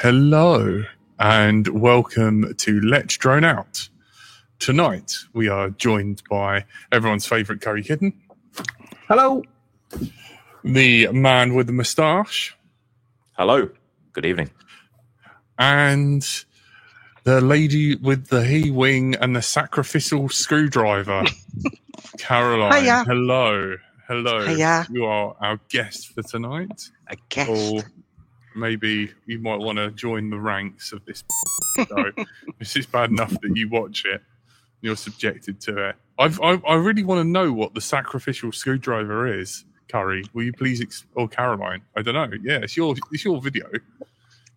Hello, and welcome to Let's Drone Out. Tonight, we are joined by everyone's favourite curry kitten, Hello. the man with the moustache, Hello. Good evening. and the lady with the he wing and the sacrificial screwdriver, Caroline. Hiya. Hello. Hello. Hiya. You are our guest for tonight. I guess. Or maybe you might want to join the ranks of this show. this is bad enough that you watch it. You're subjected to it. I've, I, I really want to know what the sacrificial screwdriver is. Curry, will you please, ex- or Caroline? I don't know. Yeah, it's your it's your video.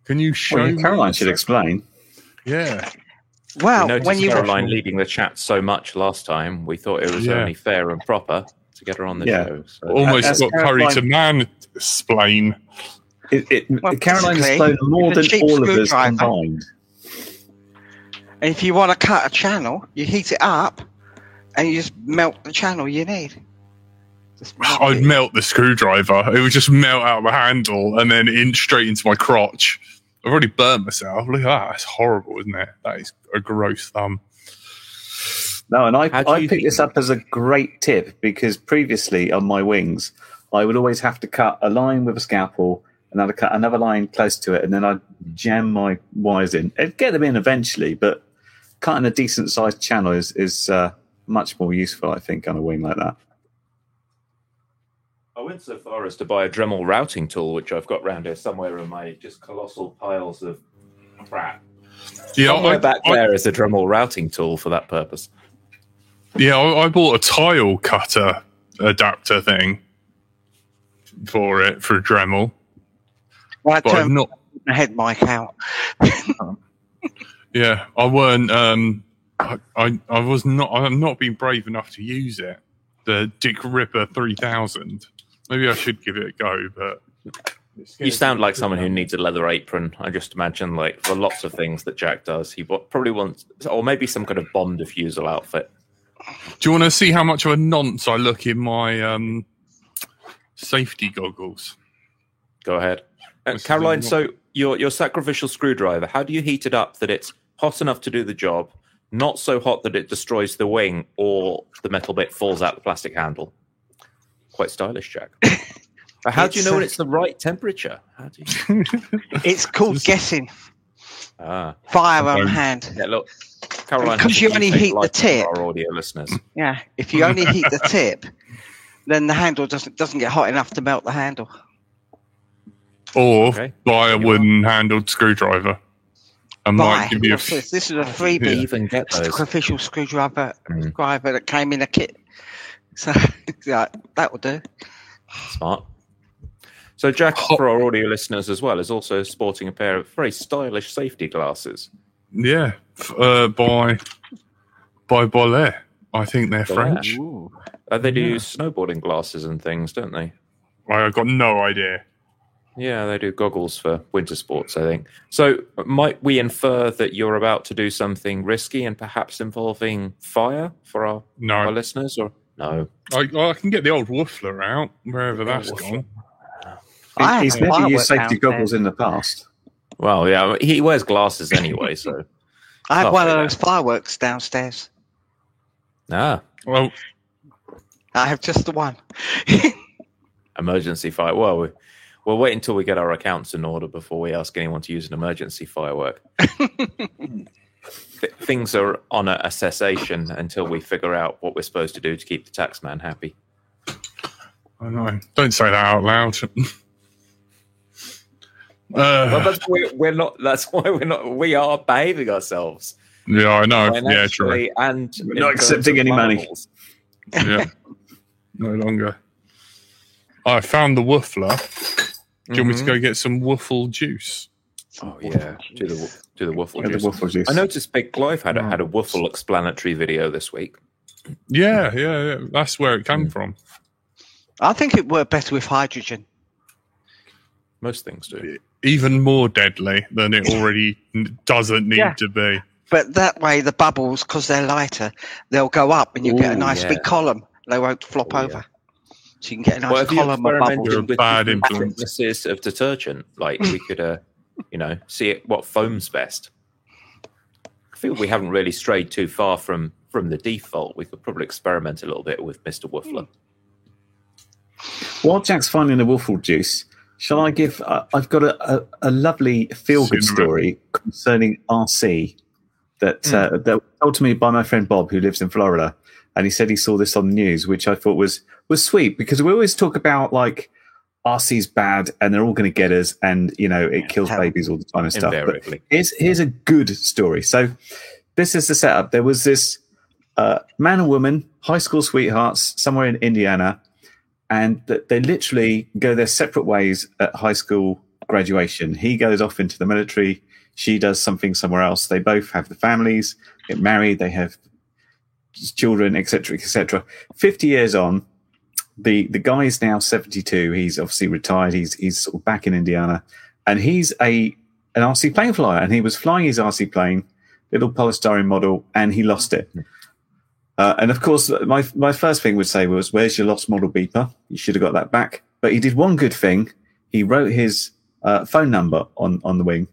Can you show? Well, me Caroline the should explain. Yeah, well, we noticed when you Caroline leading the chat so much last time, we thought it was Yeah. only fair and proper to get her on the Yeah. show. So. almost As got Curry to man splain. It, it, Well, Caroline has basically, more a than cheap all of us screwdriver. combined. and if you want to cut a channel, you heat it up, and you just melt the channel you need. I'd it. melt the screwdriver. It would just melt out the handle and then in straight into my crotch. I've already burnt myself. Look at that. That's horrible, isn't it? That is a gross thumb. No, and I, I picked think- this up as a great tip because previously on my wings, I would always have to cut a line with a scalpel and cut another line close to it, and then I'd jam my wires in. It'd get them in eventually, but cutting a decent sized channel is, is uh, much more useful, I think, on a wing like that. I went so far as to buy a Dremel routing tool, which I've got round here somewhere in my just colossal piles of crap. Yeah, Somewhere I, back I- there is a Dremel routing tool for that purpose. yeah, I, I bought a tile cutter adapter thing for it for Dremel, I but I've turned not. my head mic out. Yeah, I weren't. Um, I, I, I was not. I've not been brave enough to use it. The Dick Ripper three thousand. Maybe I should give it a go, but You sound like someone who needs a leather apron. I just imagine, like, for lots of things that Jack does, he probably wants, or maybe some kind of bomb defusal outfit. Do you want to see how much of a nonce I look in my um, safety goggles? Go ahead. And Caroline, so your your sacrificial screwdriver, how do you heat it up that it's hot enough to do the job, not so hot that it destroys the wing or the metal bit falls out the plastic handle? Quite stylish, Jack. But how do you know when uh, it's the right temperature? How do you... It's called Just- guessing. Ah, Firearm Um, hand. yeah. Look, Caroline, Because you only heat the tip. for Our audio listeners. Yeah. If you only heat the tip, then the handle doesn't doesn't get hot enough to melt the handle. Or Okay. buy a wooden handled screwdriver. I Buy. might give you a. This? This is a Do you freebie even get those? sacrificial screwdriver Mm. screwdriver that came in a kit. So yeah, that will do. Smart. So Jack, Hot- for our audio listeners as well, is also sporting a pair of very stylish safety glasses. Yeah, uh, by by Bollé. I think they're Bollé. French. Uh, they do Yeah. snowboarding glasses and things, don't they? I've got no idea. Yeah, they do goggles for winter sports, I think. So, might we infer that you're about to do something risky and perhaps involving fire for our, our listeners? Or no? I, I can get the old woofler out wherever that's Woofler. gone. I He- He's have never used safety downstairs. goggles in the past. Well, yeah, he wears glasses anyway, so I have one of those fireworks downstairs. ah, Well, I have just the one. emergency fire. Well, we, we'll wait until we get our accounts in order before we ask anyone to use an emergency firework. Th- things are on a, a cessation until we figure out what we're supposed to do to keep the taxman happy. I know. Don't say that out loud. Well, uh, that's why we're not. That's why we're not. We are behaving ourselves. yeah, I know. Yeah, true. and We're not accepting of any money. Yeah, no longer. I found the woofler. Do you want me to Mhm. go get some waffle juice? Oh yeah, do the do the waffle Yeah, the juice. waffle juice. I noticed Big Clive had a, had a waffle explanatory video this week. Yeah, yeah, yeah. That's where it came from. I think it worked better with hydrogen. Most things do. Even more deadly than it already doesn't need Yeah. to be. But that way, the bubbles, because they're lighter, they'll go up and you get a nice yeah. big column. They won't flop Oh, yeah. over. So you can get a nice Well, you column of experimented bubbles. With bad different thicknesses of detergent? Like we could, uh, you know, see it, what foams best. I feel we haven't really strayed too far from from the default. We could probably experiment a little bit with Mister Woofler. While Jack's finding the waffle juice, shall I give? Uh, I've got a, a, a lovely feel-good story concerning RC that Hmm. uh, that was told to me by my friend Bob, who lives in Florida, and he said he saw this on the news, which I thought was was sweet because we always talk about like RC's bad and they're all going to get us, and you know it kills terrible. babies all the time and stuff. But here's here's a good story. So this is the setup. There was this uh, man and woman, high school sweethearts, somewhere in Indiana, and th- they literally go their separate ways at high school graduation. He goes off into the military. She does something somewhere else. They both have the families, get married. They have children, etc., etc. Fifty years on, the the guy is now seventy two. He's obviously retired. He's he's sort of back in Indiana, and he's a an RC plane flyer, and he was flying his RC plane, little polystyrene model, and he lost it. Uh, and of course, my my first thing would say was, "Where's your lost model beeper? You should have got that back." But he did one good thing. He wrote his uh, phone number on on the wing,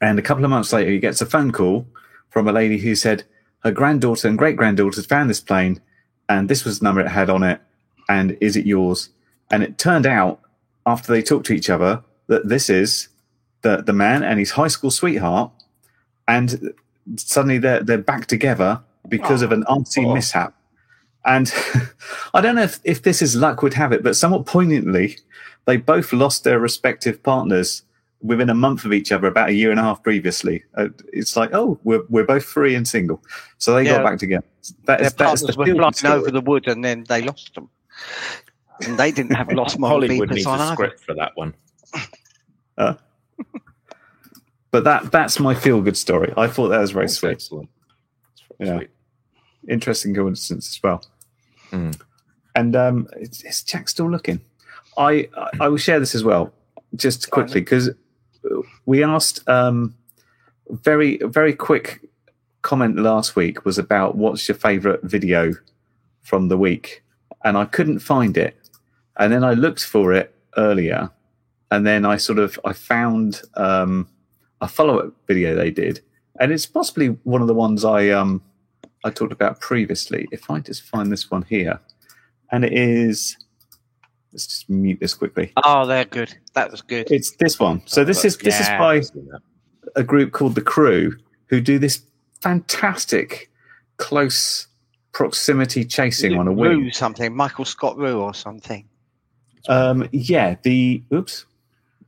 and a couple of months later, he gets a phone call from a lady who said her granddaughter and great granddaughter found this plane, and this was the number it had on it, and is it yours? And it turned out after they talked to each other that this is the the man and his high school sweetheart, and suddenly they're they're back together because of an RC Oh. mishap. And I don't know if, if this is luck would have it, but somewhat poignantly, they both lost their respective partners within a month of each other about a year and a half previously. Uh, it's like, oh, we're, we're both free and single. So they Yeah. got back together. That Their is, that's partners the were feel-good flying story. over the wood and then they lost them. And they didn't have lost model Hollywood beepers needs on a either. script for that one. But that that's my feel good story. I thought that was very That's sweet. excellent. Yeah. Sweet. Interesting coincidence as well. Hmm. And um, is, is Jack still looking? I, I I will share this as well, just quickly because we asked um, very very quick comment last week was about what's your favorite video from the week, and I couldn't find it, and then I looked for it earlier, and then I sort of I found um, a follow up video they did, and it's possibly one of the ones I um I talked about previously. If I just find this one here, and it is. Let's just mute this quickly. Oh, they're good. That was good. It's this one. So this is this Yeah. is by a group called the Crew, who do this fantastic close proximity chasing on a wing. Rue something, Michael Scott Rue or something. Um, yeah, the oops,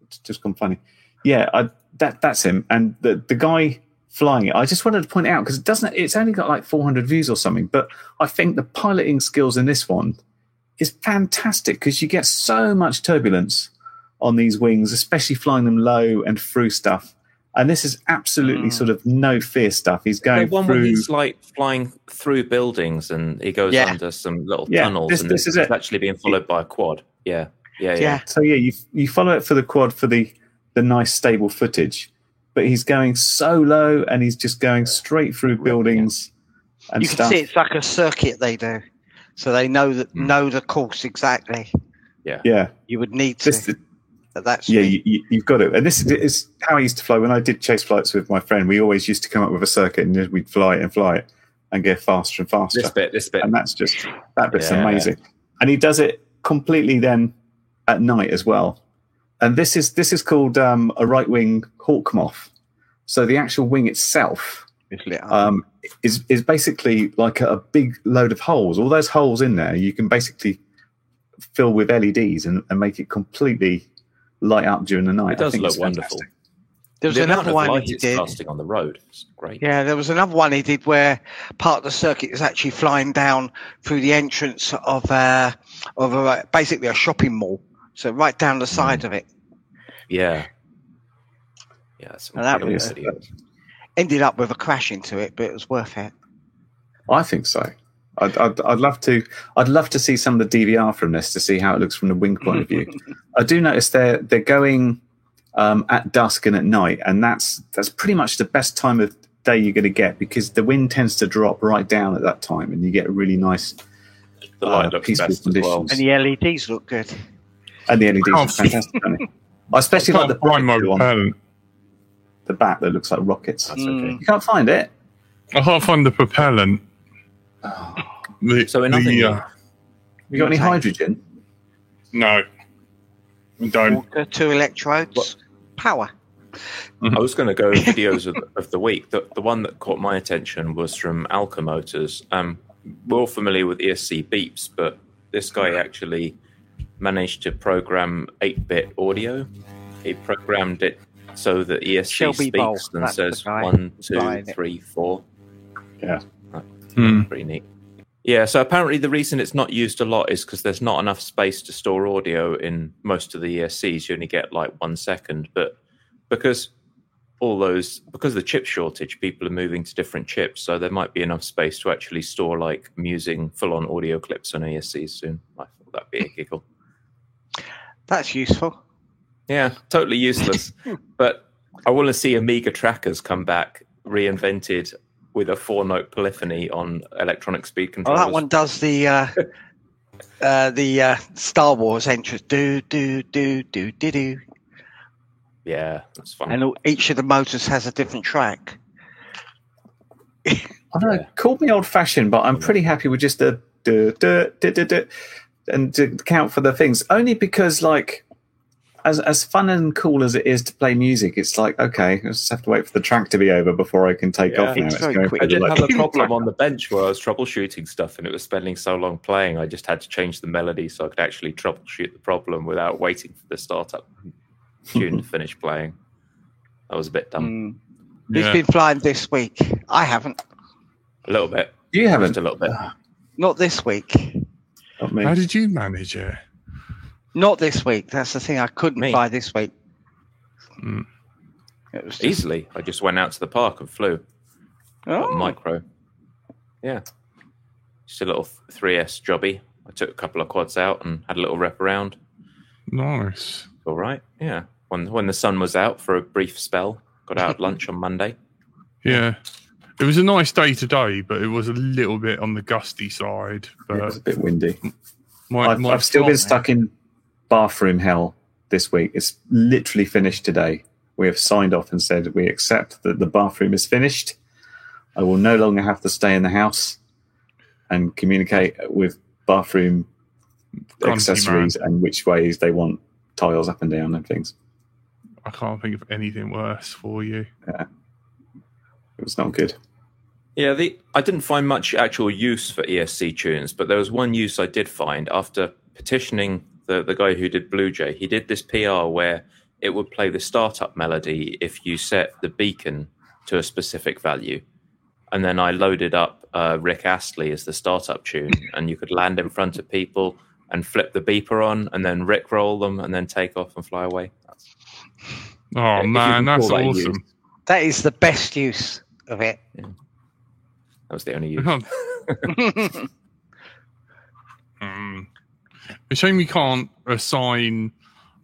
it's just gone funny. Yeah, I, that that's him, and the the guy flying it. I just wanted to point out because it doesn't. It's only got like 400 views or something, but I think the piloting skills in this one is fantastic because you get so much turbulence on these wings, especially flying them low and through stuff. And this is absolutely Mm. sort of no fear stuff. He's The going one where through. he's like flying through buildings and he goes Yeah. under some little Yeah, tunnels this- and this is it. actually being followed by a quad. Yeah, yeah, yeah. Yeah. So yeah, you you follow it for the quad for the the nice stable footage, but he's going so low and he's just going straight through buildings and you can stuff. see it's like a circuit they do. So they know that Mm. know the course exactly. Yeah, yeah. You would need to. this but that's yeah, you, you, you've got it. And this is, is how I used to fly when I did chase flights with my friend. We always used to come up with a circuit and we'd fly it and fly it and get faster and faster. This bit, this bit. and that's just that bit's Yeah. amazing. And he does it completely then at night as well. And this is this is called um, a right wing hawk moth. So the actual wing itself It's lit up. Um, is is basically like a, a big load of holes. All those holes in there, you can basically fill with LEDs and, and make it completely light up during the night. It does I think look it's wonderful. There was the amount another of one light he it's did. casting on the road. It's great. Yeah, there was another one he did where part of the circuit is actually flying down through the entrance of uh, of a, basically a shopping mall. So right down the side of it. Yeah. Yeah, it's And that incredible was- video. Ended up with a crash into it, but it was worth it. I think so. I'd, I'd, I'd love to. I'd love to see some of the DVR from this to see how it looks from the wing point of view. I do notice they're they're going um, at dusk and at night, and that's that's pretty much the best time of day you're going to get because the wind tends to drop right down at that time, and you get a really nice The uh, light looks peaceful best as well. conditions. And the LEDs look good. And the LEDs are fantastic, aren't they? I especially like the Can't my bright one, propellant. The back that looks like rockets. That's Mm. okay. You can't find it. I can't find the propellant. Oh, The, So in the, other uh, you got any Okay. hydrogen? no, I don't. Water, two electrodes, What? power. I was going to go videos of, of the week. The, the one that caught my attention was from Alka Motors. Um, we're all familiar with ESC beeps, but this guy actually managed to program 8 bit audio. He programmed it so that ESC Shelby speaks Bowl, and that's says guy one, two, buying three, four. Hmm. Pretty neat. Yeah, so apparently the reason it's not used a lot is because there's not enough space to store audio in most of the ESCs. You only get like one second, but because all those because of the chip shortage, people are moving to different chips, so there might be enough space to actually store like I'm full-on audio clips on ESCs soon. I thought that'd be a giggle. That's useful. Yeah, totally useless. but I want to see Amiga trackers come back reinvented with a four-note polyphony on electronic speed Oh, controllers. that one does the uh, uh, the uh, Star Wars entrance. Do do do do do do. Yeah, that's fun. And each of the motors has a different track. I don't know. Call me old fashioned, but I'm pretty happy with just the duh, duh, duh, duh, duh, and to count for the things. Only because, like, as as fun and cool as it is to play music, it's like okay, I just have to wait for the track to be over before I can take Yeah. off. Now It's it's going quick. I through did the, have a problem on the bench where I was troubleshooting stuff and it was spending so long playing. I just had to change the melody so I could actually troubleshoot the problem without waiting for the startup tune to finish playing. That was a bit dumb. Mm. Who's Yeah. been flying this week? I haven't. A little bit. you haven't. a little bit. Not this week. Not. How did you manage it? Not this week. That's the thing. I couldn't Me. fly this week. Mm. It was just, Easily. I just went out to the park and flew. Got a oh, micro. Yeah. Just a little 3S jobby. I took a couple of quads out and had a little rep around. Nice. All right. Yeah. When when the sun was out for a brief spell, got out at lunch on Monday. Yeah. It was a nice day today, but it was a little bit on the gusty side. But it was a bit windy. my, I've, my I've still been stuck in bathroom hell this week. It's literally finished today. We have signed off and said we accept that the bathroom is finished. I will no longer have to stay in the house and communicate with bathroom Grumpy accessories and which ways they want tiles up and down and things. I can't think of anything worse for you. Yeah. It was not good. Yeah, the I didn't find much actual use for ESC tunes, but there was one use I did find after petitioning the, the guy who did Bluejay. He did this PR where it would play the startup melody if you set the beacon to a specific value. And then I loaded up uh, Rick Astley as the startup tune, and you could land in front of people and flip the beeper on, and then Rick roll them, and then take off and fly away. That's, Oh if you man, that's that a use. awesome. that is the best use of it. That was the only use. Hmm. It's a shame we can't assign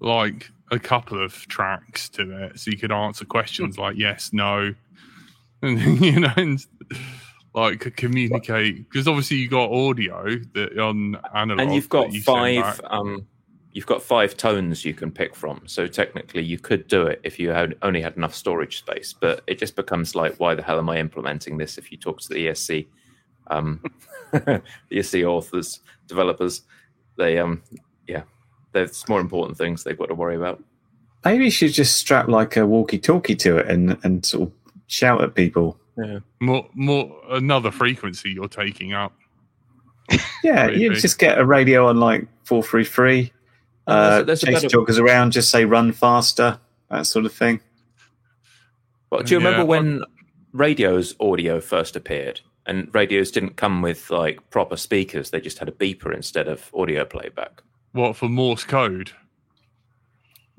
like a couple of tracks to it, so you could answer questions like yes, no, and you know, and like communicate because obviously you got audio that on analog, and you've got you five um you've got five tones you can pick from so technically you could do it if you had only had enough storage space but it just becomes like why the hell am i implementing this if you talk to the esc um esc authors developers they um yeah there's more important things they've got to worry about Maybe you should just strap like a walkie-talkie to it and, and sort of shout at people. yeah more more another frequency you're taking up. Yeah, you just get a radio on like four three three. Oh, there's Uh, there's a chase better- joggers around, just say run faster, that sort of thing. Well, do you Yeah, remember I- when radio's audio first appeared? And radios didn't come with like proper speakers; they just had a beeper instead of audio playback. What for Morse code?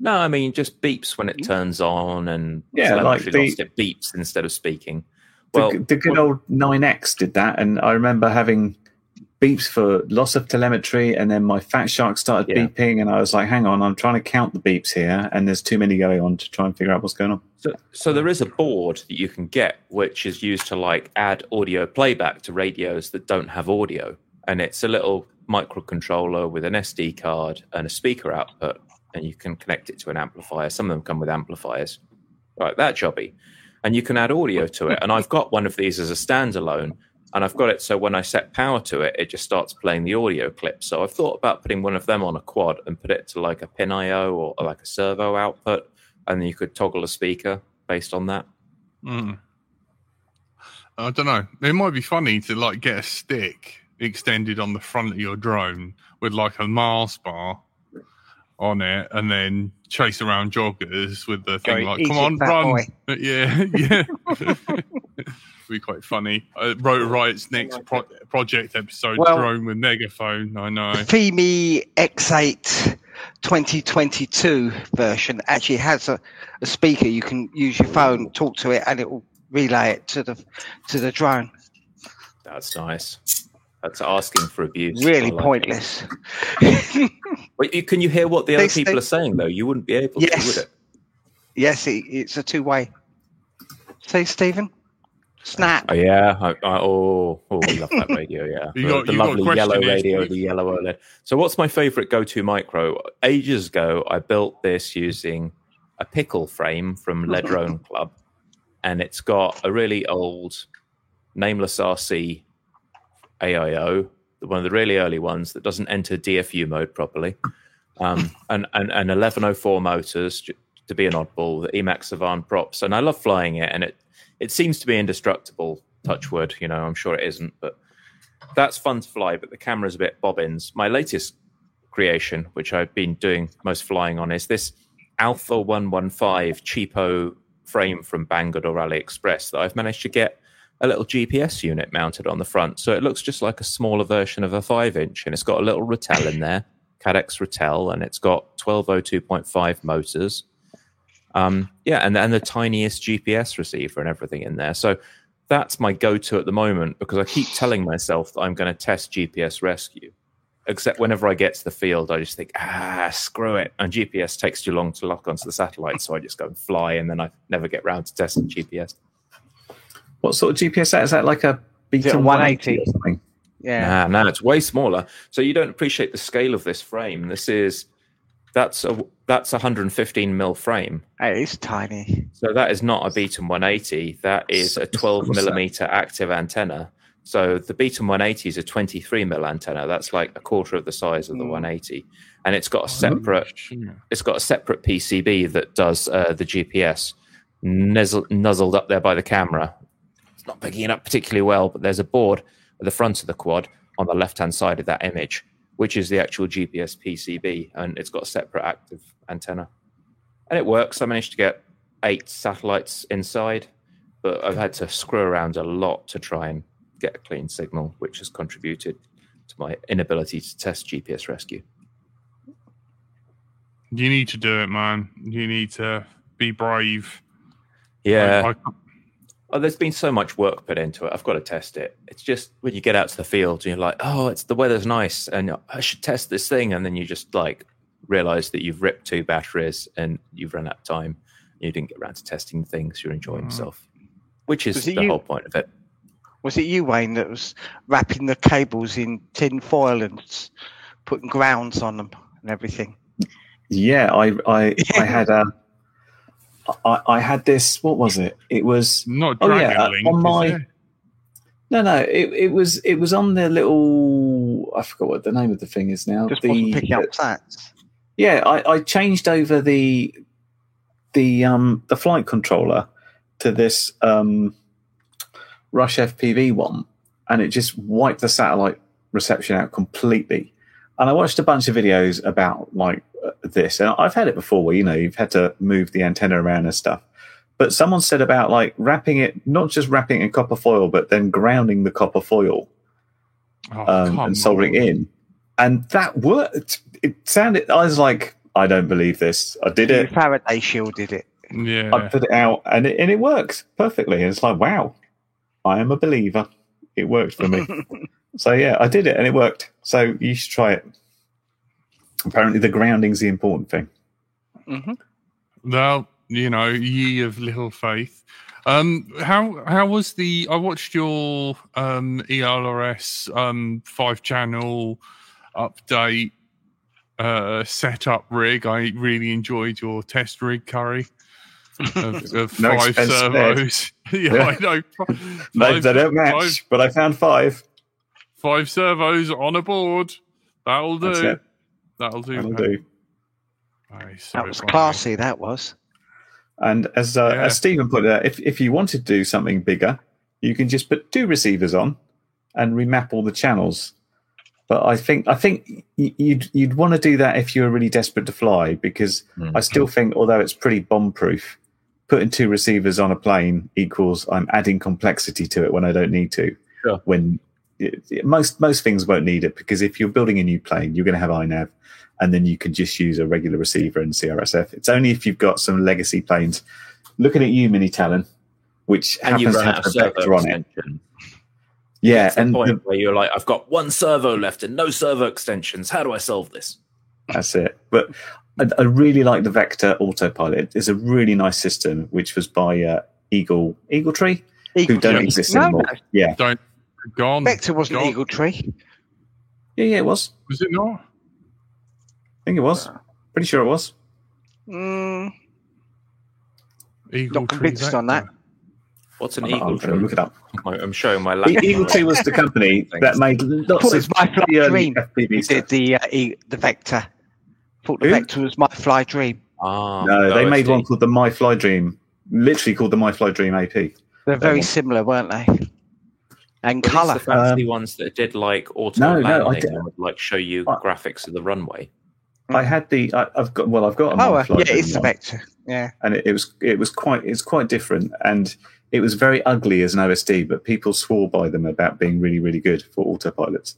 No, I mean just beeps when it mm-hmm. turns on, and Yeah, like the- lost it beeps instead of speaking. Well, the good old 9X did that, and I remember having beeps for loss of telemetry, and then my Fat Shark started Yeah. beeping, and I was like, "Hang on, I'm trying to count the beeps here, and there's too many going on to try and figure out what's going on." So, so there is a board that you can get which is used to like add audio playback to radios that don't have audio, and it's a little microcontroller with an SD card and a speaker output, and you can connect it to an amplifier. Some of them come with amplifiers, like that jobby, and you can add audio to it. And I've got one of these as a standalone, and I've got it so when I set power to it, it just starts playing the audio clip. So I've thought about putting one of them on a quad and put it to like a pin IO or like a servo output and then you could toggle a speaker based on that. Mm. I don't know. It might be funny to like get a stick extended on the front of your drone with like a Mars bar on it, and then chase around joggers with the thing Go, like, "Come on, run!" boy." Yeah, yeah. be quite funny. Uh, Rotor Riot's next pro- project episode, Well- drone with megaphone. I know. The FIMI X8 2022 version actually has a, a speaker. You can use your phone, talk to it, and it will relay it to the to the drone. That's nice. That's asking for abuse. Really like pointless. Wait, you, can you hear what the They other people say- are saying though? You wouldn't be able Yes. to, would it? yes, it, it's a two way. Say, Stephen. Snap. Oh yeah. I, I, oh, oh, we love that radio. Yeah, You the, got- the you lovely question yellow radio, the yellow OLED. So, what's my favorite go-to micro? Ages ago, I built this using a pickle frame from Ledrone Club, and it's got a really old nameless RC AIO, one of the really early ones that doesn't enter DFU mode properly, um, and, and and 1104 motors to be an oddball, the Emax Avan props, and I love flying it, and it it seems to be indestructible. Touch wood, you know, I'm sure it isn't, but that's fun to fly. But the camera's a bit bobbins. My latest creation, which I've been doing most flying on, is this Alpha 115 cheapo frame from Banggood or AliExpress that I've managed to get a little GPS unit mounted on the front. So it looks just like a smaller version of a five inch, and it's got a little Ratel in there, Caddx Ratel, and it's got 1202.5 motors. Um, yeah, and, and the tiniest GPS receiver and everything in there. So that's my go to at the moment because I keep telling myself that I'm going to test GPS rescue. Except whenever I get to the field, I just think, ah, screw it. And GPS takes too long to lock onto the satellite. So I just go and fly, and then I never get round to testing GPS. What sort of GPS is that? Is that like a Is Beitian 180 180? or something? Yeah. Nah, nah, it's way smaller. So you don't appreciate the scale of this frame. This is that's a that's 115 mil frame. It is tiny. So that is not a Beitian 180. That is a 12 millimeter active antenna. So the Beitian 180 is a 23 mil antenna. That's like a quarter of the size of the Mm. 180, and it's got a separate it's got a separate PCB that does uh, the GPS nuzzle, nuzzled up there by the camera. It's not picking it up particularly well, but there's a board at the front of the quad on the left hand side of that image, which is the actual GPS PCB, and it's got a separate active antenna. And it works. I managed to get eight satellites inside, but I've had to screw around a lot to try and get a clean signal, which has contributed to my inability to test GPS rescue. You need to do it, man. You need to be brave. Yeah. I- I- Oh, there's been so much work put into it. I've got to test it. It's just when you get out to the field and you're like, oh, it's the weather's nice, and I should test this thing, and then you just like realize that you've ripped two batteries and you've run out of time. You didn't get around to testing things. You're enjoying Mm. yourself, which is the you- whole point of it. Was it you, Wayne, that was wrapping the cables in tin foil and putting grounds on them and everything? Yeah, I I, I had a I, I had this. What was it? It was not Oh, yeah, uh, Link. on my- no no. It, it was it was on the little. I forgot what the name of the thing is now. Just the wasn't picking up sats. yeah, I, I changed over the the um the flight controller to this um Rush FPV one, and it just wiped the satellite reception out completely. and I watched a bunch of videos about like this, and I've had it before where you know you've had to move the antenna around and stuff. But someone said about like wrapping it, not just wrapping it in copper foil, but then grounding the copper foil Oh, um, and soldering on. in, and that worked. It sounded. I was like, I don't believe this. I did it. Faraday shielded it. Yeah. I put it out, and it, and it works perfectly. And it's like, wow, I am a believer. It worked for me. so yeah, I did it, and it worked. So you should try it. Apparently, the grounding's the important thing. hmm Well, you know, ye of little faith. Um, how how was the? I watched your um ELRS um five channel update uh setup rig. I really enjoyed your test rig curry of, of No five servos. yeah, Yeah. I know. No, Five- they don't match, five- but I found five. Five servos on a board. That'll do. That's it. That'll do. That'll do. Aye, That was funny. classy. That was. And as uh, Yeah. as Stephen put it, if if you want to do something bigger, you can just put two receivers on and remap all the channels. But I think I think you'd you'd want to do that if you were really desperate to fly, because Hmm. I still think, although it's pretty bomb proof, putting two receivers on a plane equals I'm adding complexity to it when I don't need to. Sure. When it, it- most most things won't need it because if you're building a new plane, you're going to have INAV, and then you can just use a regular receiver and CRSF. It's only if you've got some legacy planes. Looking at you, Mini Talon, which And you happens run to have of a vector servo on it. extension. Yeah, It's the and point the- where you're like, I've got one servo left and no servo extensions. How do I solve this? That's it. But I, I really like the Vector autopilot. It's a really nice system, which was by uh, Eagle Eagle Tree, who don't Tree. exist no, anymore. no. Yeah, Don't gone. Vector wasn't gone. Eagle Tree. yeah, yeah. It was. Was it not? I think it was. Pretty sure it was. Mm, Eagle not Tree convinced on that. What's an I'm, I'm eagle tree? look it up. I'm showing my laptop. Eagle Tree was the company that made lots of my fly the dream. FPV stuff. did the uh, e- the Vector? Thought the Who? Vector was my fly dream. Ah, No, they made OSD. one called the My Fly Dream, literally called the My Fly Dream AP. They're very one. similar, weren't they? And Were these colour. the fancy Um, ones that did like auto no, no, I landing did- would like show you I- graphics of the runway. I had the. I, I've got. Well, I've got a Oh, uh, yeah, it's the. Vector. Yeah. and it, it was it was quite it's quite different and it was very ugly as an OSD, but people swore by them about being really really good for autopilots.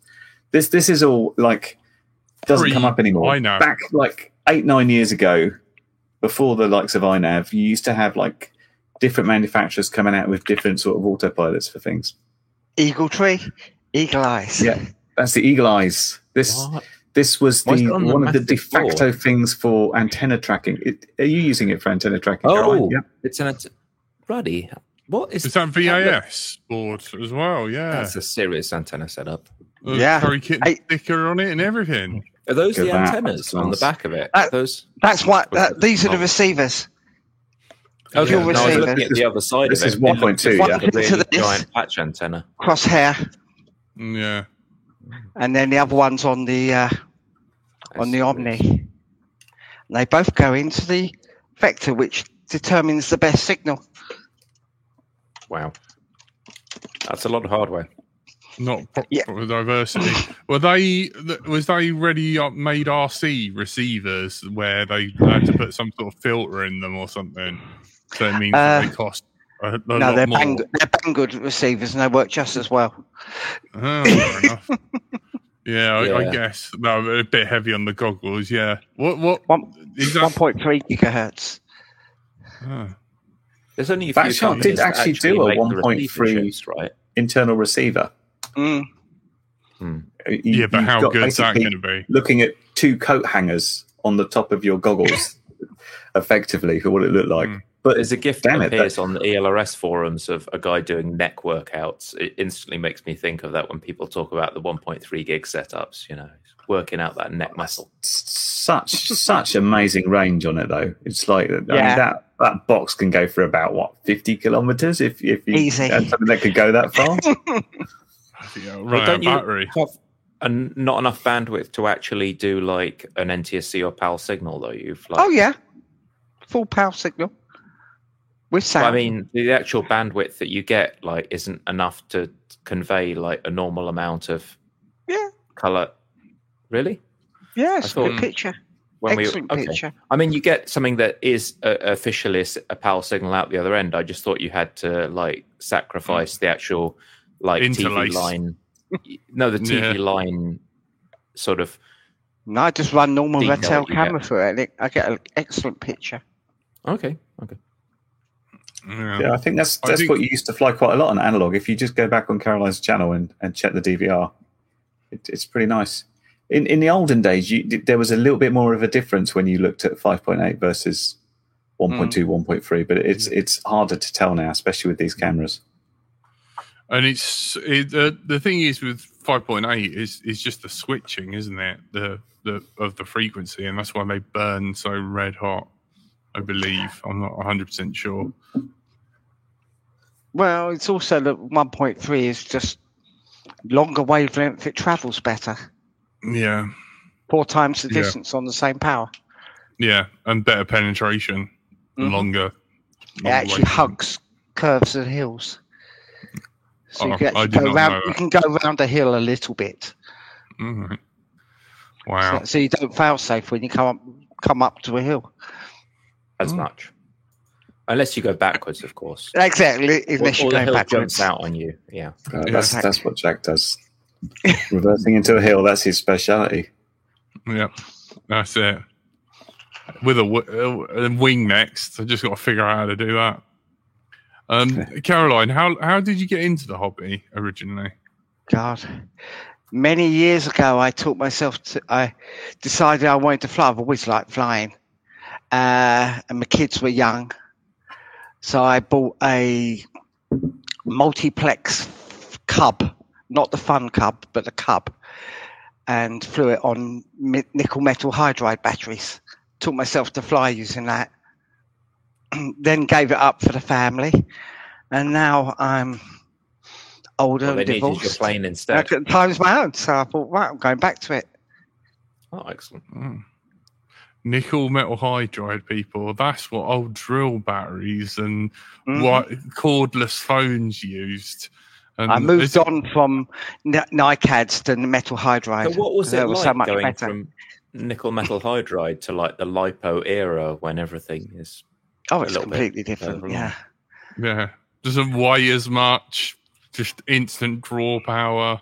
This this is all like doesn't Pre- come up anymore. iNav. Back like eight nine years ago, before the likes of iNav, you used to have like different manufacturers coming out with different sort of autopilots for things. Eagle Tree, Eagle Eyes. Yeah. That's the Eagle Eyes. This What? this was the on the one of the de massive floor? facto things for antenna tracking. It, are you using it for antenna tracking? Caroline? Oh, yeah. it's an att- Ruddy. What is, Is that VAS board as well? Yeah. That's a serious antenna setup. Uh, Yeah. Curry kitten Hey. sticker on it and everything. Are those Look the at that. antennas on the back of it? That- those. That's what. That, these are the receivers. Okay, Fuel no, I was looking at the other side This of it. is one point two. yeah. really To this. giant patch antenna. Crosshair, Mm, Yeah. and then the other one's on the uh, on the Omni. And they both go into the vector, which determines the best signal. Wow, that's a lot of hardware. Not pro- Yeah. diversity. Were they? Was they ready up made RC receivers where they had to put some sort of filter in them or something? So it means that Uh, they cost a, a no, they're more. bang, they're Banggood receivers, and they work just as well. Oh, fair enough. Yeah, I, I Yeah. guess no, a bit heavy on the goggles. Yeah. What? What One, is that? 1.3 gigahertz. Oh. There's only a That few shot did that actually do a 1.3 receiver right? internal receiver. Mm. You- Yeah, but how good is that going to be? Looking at two coat hangers on the top of your goggles, effectively for what it looked like. Mm. But There's a gift that it, appears on the ELRS forums of a guy doing neck workouts. It instantly makes me think of that when people talk about the 1.3 gig setups. You know, working out that neck muscle. such such amazing range on it though. It's like I mean, that that box can go for about what fifty kilometers if if you Easy. had something that could go that far. Yeah, Well, run out of don't you battery. have and not enough bandwidth to actually do like an NTSC or PAL signal though? You've like, Oh yeah, full power signal with But. I mean, the actual bandwidth that you get like isn't enough to convey like a normal amount of Yeah. color. Really? Yeah, a good picture. When Excellent we, okay. picture. I mean, you get something that is uh, officially a PAL signal out the other end. I just thought you had to like sacrifice the actual like Interlace. TV line. No, the TV Yeah. line sort of. No, I just run normal Detail red tail get. camera through it, and it, I get an excellent picture. Okay, okay. Yeah. Yeah, I think that's that's think- what you used to fly quite a lot on analog. If you just go back on Caroline's channel and, and check the DVR, it, it's pretty nice. In in the olden days, you, there was a little bit more of a difference when you looked at 5.8 versus 1.2, 1.3, but it's it's harder to tell now, especially with these cameras. And it's it, uh, the thing is with 5.8 is is just the switching, isn't it? The the of the frequency, and that's why they burn so red hot. I believe I'm not 100 percent sure. Well, it's also that 1.3 is just longer wavelength. It travels better, Yeah, four times the Yeah. distance on the same power. yeah, and better penetration, Mhm. longer. It actually wavelength. hugs curves and hills. So Oh, you can I actually did go not round. You can go round a hill a little bit, Mhm. Wow. so, so you don't fail safe when you come up come up to a hill. As Mm. much, unless you go backwards, of course. Exactly, Or, unless or you're the going hill backwards. jumps out on you. Yeah. Uh, Yeah. that's that's what Jack does. Reversing into a hill, that's his speciality. Yeah, that's it. With a, w- a wing next, I just got to figure out how to do that. Um, Caroline, how how did you get into the hobby originally? God. Many years ago, I taught myself to, I decided I wanted to fly. I've always liked flying. Uh, and my kids were young. So I bought a multiplex cub, not the fun cub, but the cub, and flew it on nickel metal hydride batteries. Taught myself to fly using that. then gave it up for the family. And now I'm older Well, they and needed your divorced. plane instead. At times my own. So I thought, right, I'm going back to it. Oh, excellent. Mm. Nickel metal hydride, people. That's what old drill batteries and Mhm. what cordless phones used. And I moved on from N- NiCads to metal hydride. So what was That it was like so much going better. from nickel metal hydride to like the lipo era when everything is? oh, it's completely different. Yeah. Yeah, doesn't weigh as much. Just instant draw power.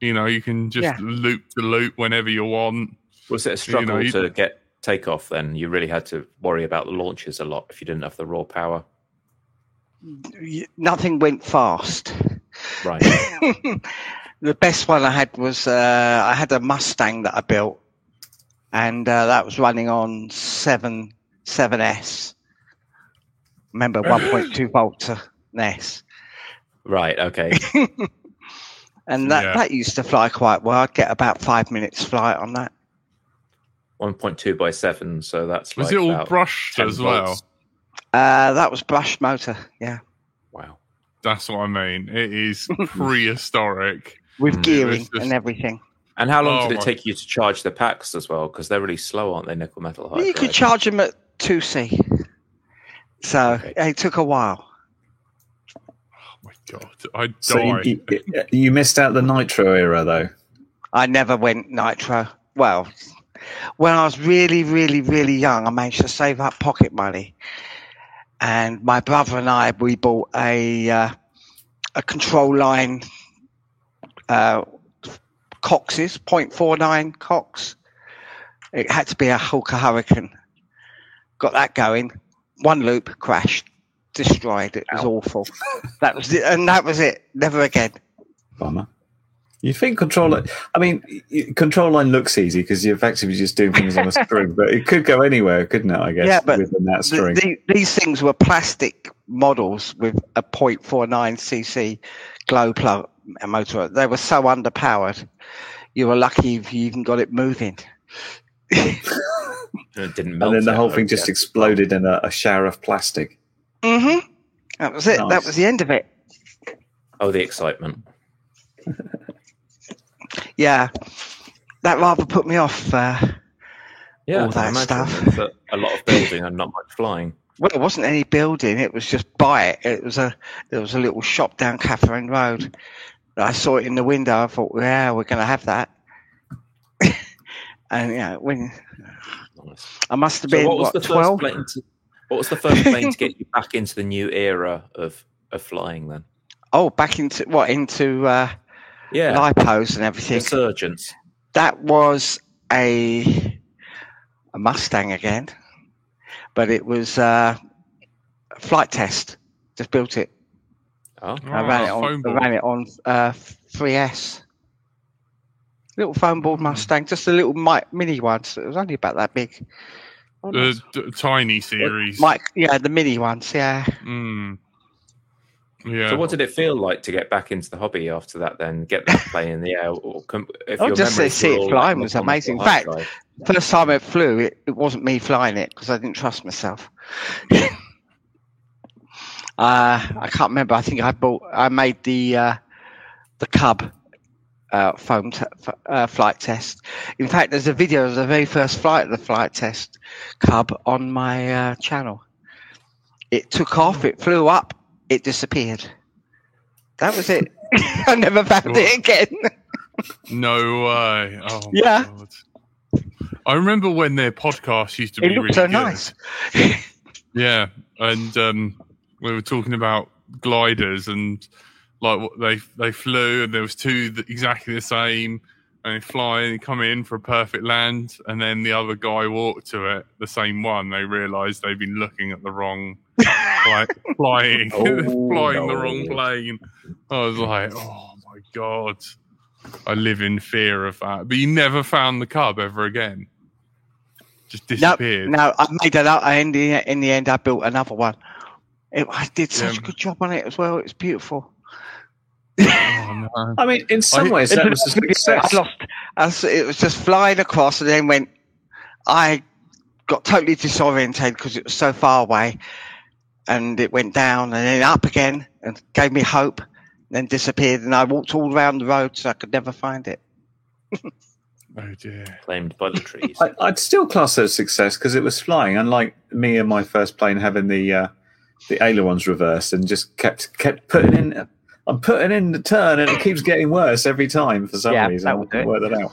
You know, you can just Yeah. loop the loop whenever you want. Was it a You struggle know, to get takeoff? Then you really had to worry about the launches a lot if you didn't have the raw power. Nothing went fast. Right. the best one I had was uh, I had a Mustang that I built, and uh, that was running on seven seven S. Remember, one point two volts a NES. right. Okay. And that, Yeah. that used to fly quite well. I'd get about five minutes flight on that. One point two by seven. So that's Was like it all brushed 10 as well? Uh, that was brushed motor, yeah, Wow. That's what I mean. It is prehistoric. with Mm. gearing just- and everything. And how long Oh did it my- take you to charge the packs as well? Because they're really slow, aren't they? Nickel metal hydride. You could charge them at two C. So Okay. it took a while. Oh my god, I So died. you, you, you missed out the nitro era, though. I never went nitro. Well, when I was really, really, really young, I managed to save up pocket money, and my brother and I we bought a uh, a control line uh, Cox's .49 Cox. It had to be a Hawker Hurricane. Got that going. One loop crashed, destroyed. It was awful. That was it, and that was it. Never again. Bummer. You think control line? I mean, control line looks easy because you're effectively just doing things on a string, but it could go anywhere, couldn't it? I guess. Yeah, but within that string. the- these things were plastic models with a 0.49 cc glow plug motor. They were so underpowered. You were lucky if you even got it moving. And it didn't melt. and then the whole thing just guess. exploded in a, a shower of plastic. hmm That was it. That was the end of it. Oh, the excitement. Yeah, that rather put me off. Uh, Yeah, All that stuff. A, lot of building and not much flying. well, it wasn't any building. It was just buy it. It was a there was a little shop down Catherine Road. I saw it in the window. I thought, yeah, we're going to have that. And yeah, when Nice. I must have So been what was what, the first 12? plane? To, what was the first plane to get you back into the new era of of flying? Then, Oh, back into what into uh, yeah, lipos and everything. resurgence. That was a a Mustang again, but it was uh, a Flite Test. Just built it. Oh, I ran it Ah, on. I ran it on uh, 3S. Little phone Hmm. board Mustang, just a little mi- mini one. So it was only about that big. oh, The tiny series. Mike, yeah, the mini ones. Yeah. Mm. Yeah. So, what did it feel like to get back into the hobby after that? Then get that plane in the air. Or com- if Oh, your just to memories see it flying on was amazing. In fact, drive. First time it flew, it, it wasn't me flying it because I didn't trust myself. uh, I can't remember. I think I bought. I made the uh, the Cub uh, foam t- f- uh, Flite Test. In fact, there's a video of the very first flight of the Flite Test Cub on my uh, channel. It took off. It flew up. It disappeared. That was it. I never found it again. No way. Oh, Yeah. God. I remember when their podcast used to It be really so good. nice. Yeah, and um, we were talking about gliders and like what they they flew, and there was two exactly the same, and they fly and come in for a perfect land, and then the other guy walked to it, the same one. They realised they'd been looking at the wrong, fly, flying, Oh, flying the wrong plane. I was like, oh my god. I live in fear of that. But you never found the cub ever again. Just disappeared. no, I made that up. I in the in the end, I built another one. It, I did such Yeah. a good job on it as well. It's beautiful. Oh, no. I mean, in some I- ways, that was a success. I lost. I it was just flying across, and then went. I got totally disorientated because it was so far away, and it went down and then up again, and gave me hope. Then disappeared, and I walked all around the road, so I could never find it. Oh dear. claimed by the trees. I, I'd still class it as success because it was flying, unlike me and my first plane having the uh, the ailerons reversed and just kept kept putting in. I'm putting in the turn and it keeps getting worse every time for some Yeah, reason. that I can't work that out.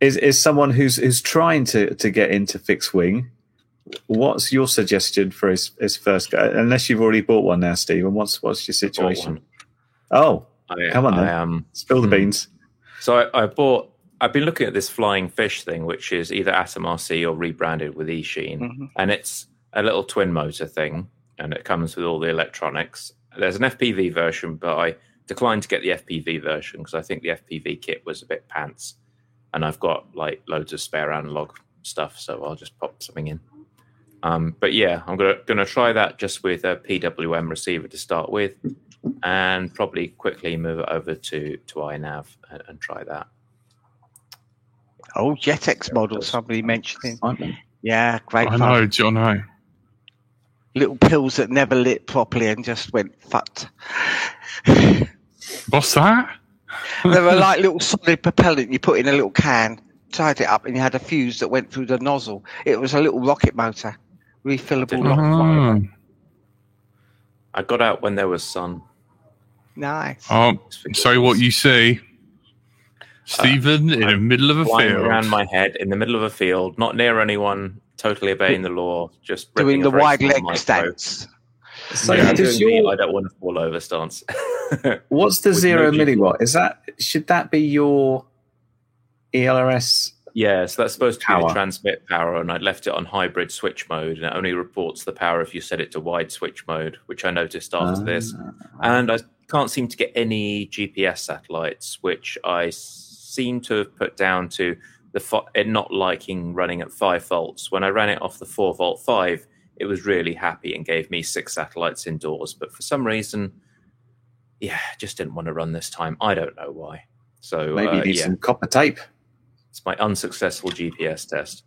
is is someone who's who's trying to to get into fixed wing. What's your suggestion for his his first go? Unless you've already bought one now, Stephen. What's what's your situation? Oh, I, Come on then. Um, spill the Hmm. beans. So I, I bought. I've been looking at this flying fish thing, which is either Atom RC or rebranded with Eachine, Mhm. and it's a little twin motor thing, and it comes with all the electronics. There's an FPV version, but I declined to get the FPV version because I think the FPV kit was a bit pants, and I've got like loads of spare analog stuff, so I'll just pop something in. Um, but yeah, I'm gonna gonna try that just with a PWM receiver to start with, and probably quickly move it over to to iNav and, and try that. Oh, Jetex model. Somebody mentioned. I Yeah, great I fun. know, John. I Little pills that never lit properly and just went fucked. What's that? They were like little solid propellant you put in a little can, tied it up, and you had a fuse that went through the nozzle. It was a little rocket motor, refillable. Didn't rocket motor. Hmm. I got out when there was sun. Nice. Oh, say what you see. Stephen in uh, the middle of a flying field. around my head in the middle of a field, not near anyone, totally obeying the law, just Doing the wide leg micro. stance. So yeah, does doing the your I don't want to fall over stance. what's the zero no milliwatt? Is that should that be your ELRS? yeah, so that's supposed to be Power. the transmit power, and I left it on hybrid switch mode, and it only reports the power if you set it to wide switch mode, which I noticed after this. Ah. and I can't seem to get any GPS satellites, which I seem to have put down to the fo- it not liking running at five volts. When I ran it off the four volt five, it was really happy and gave me six satellites indoors. But for some reason, yeah, just didn't want to run this time. I don't know why. So Maybe you uh, need yeah, some copper tape. it's my unsuccessful GPS test.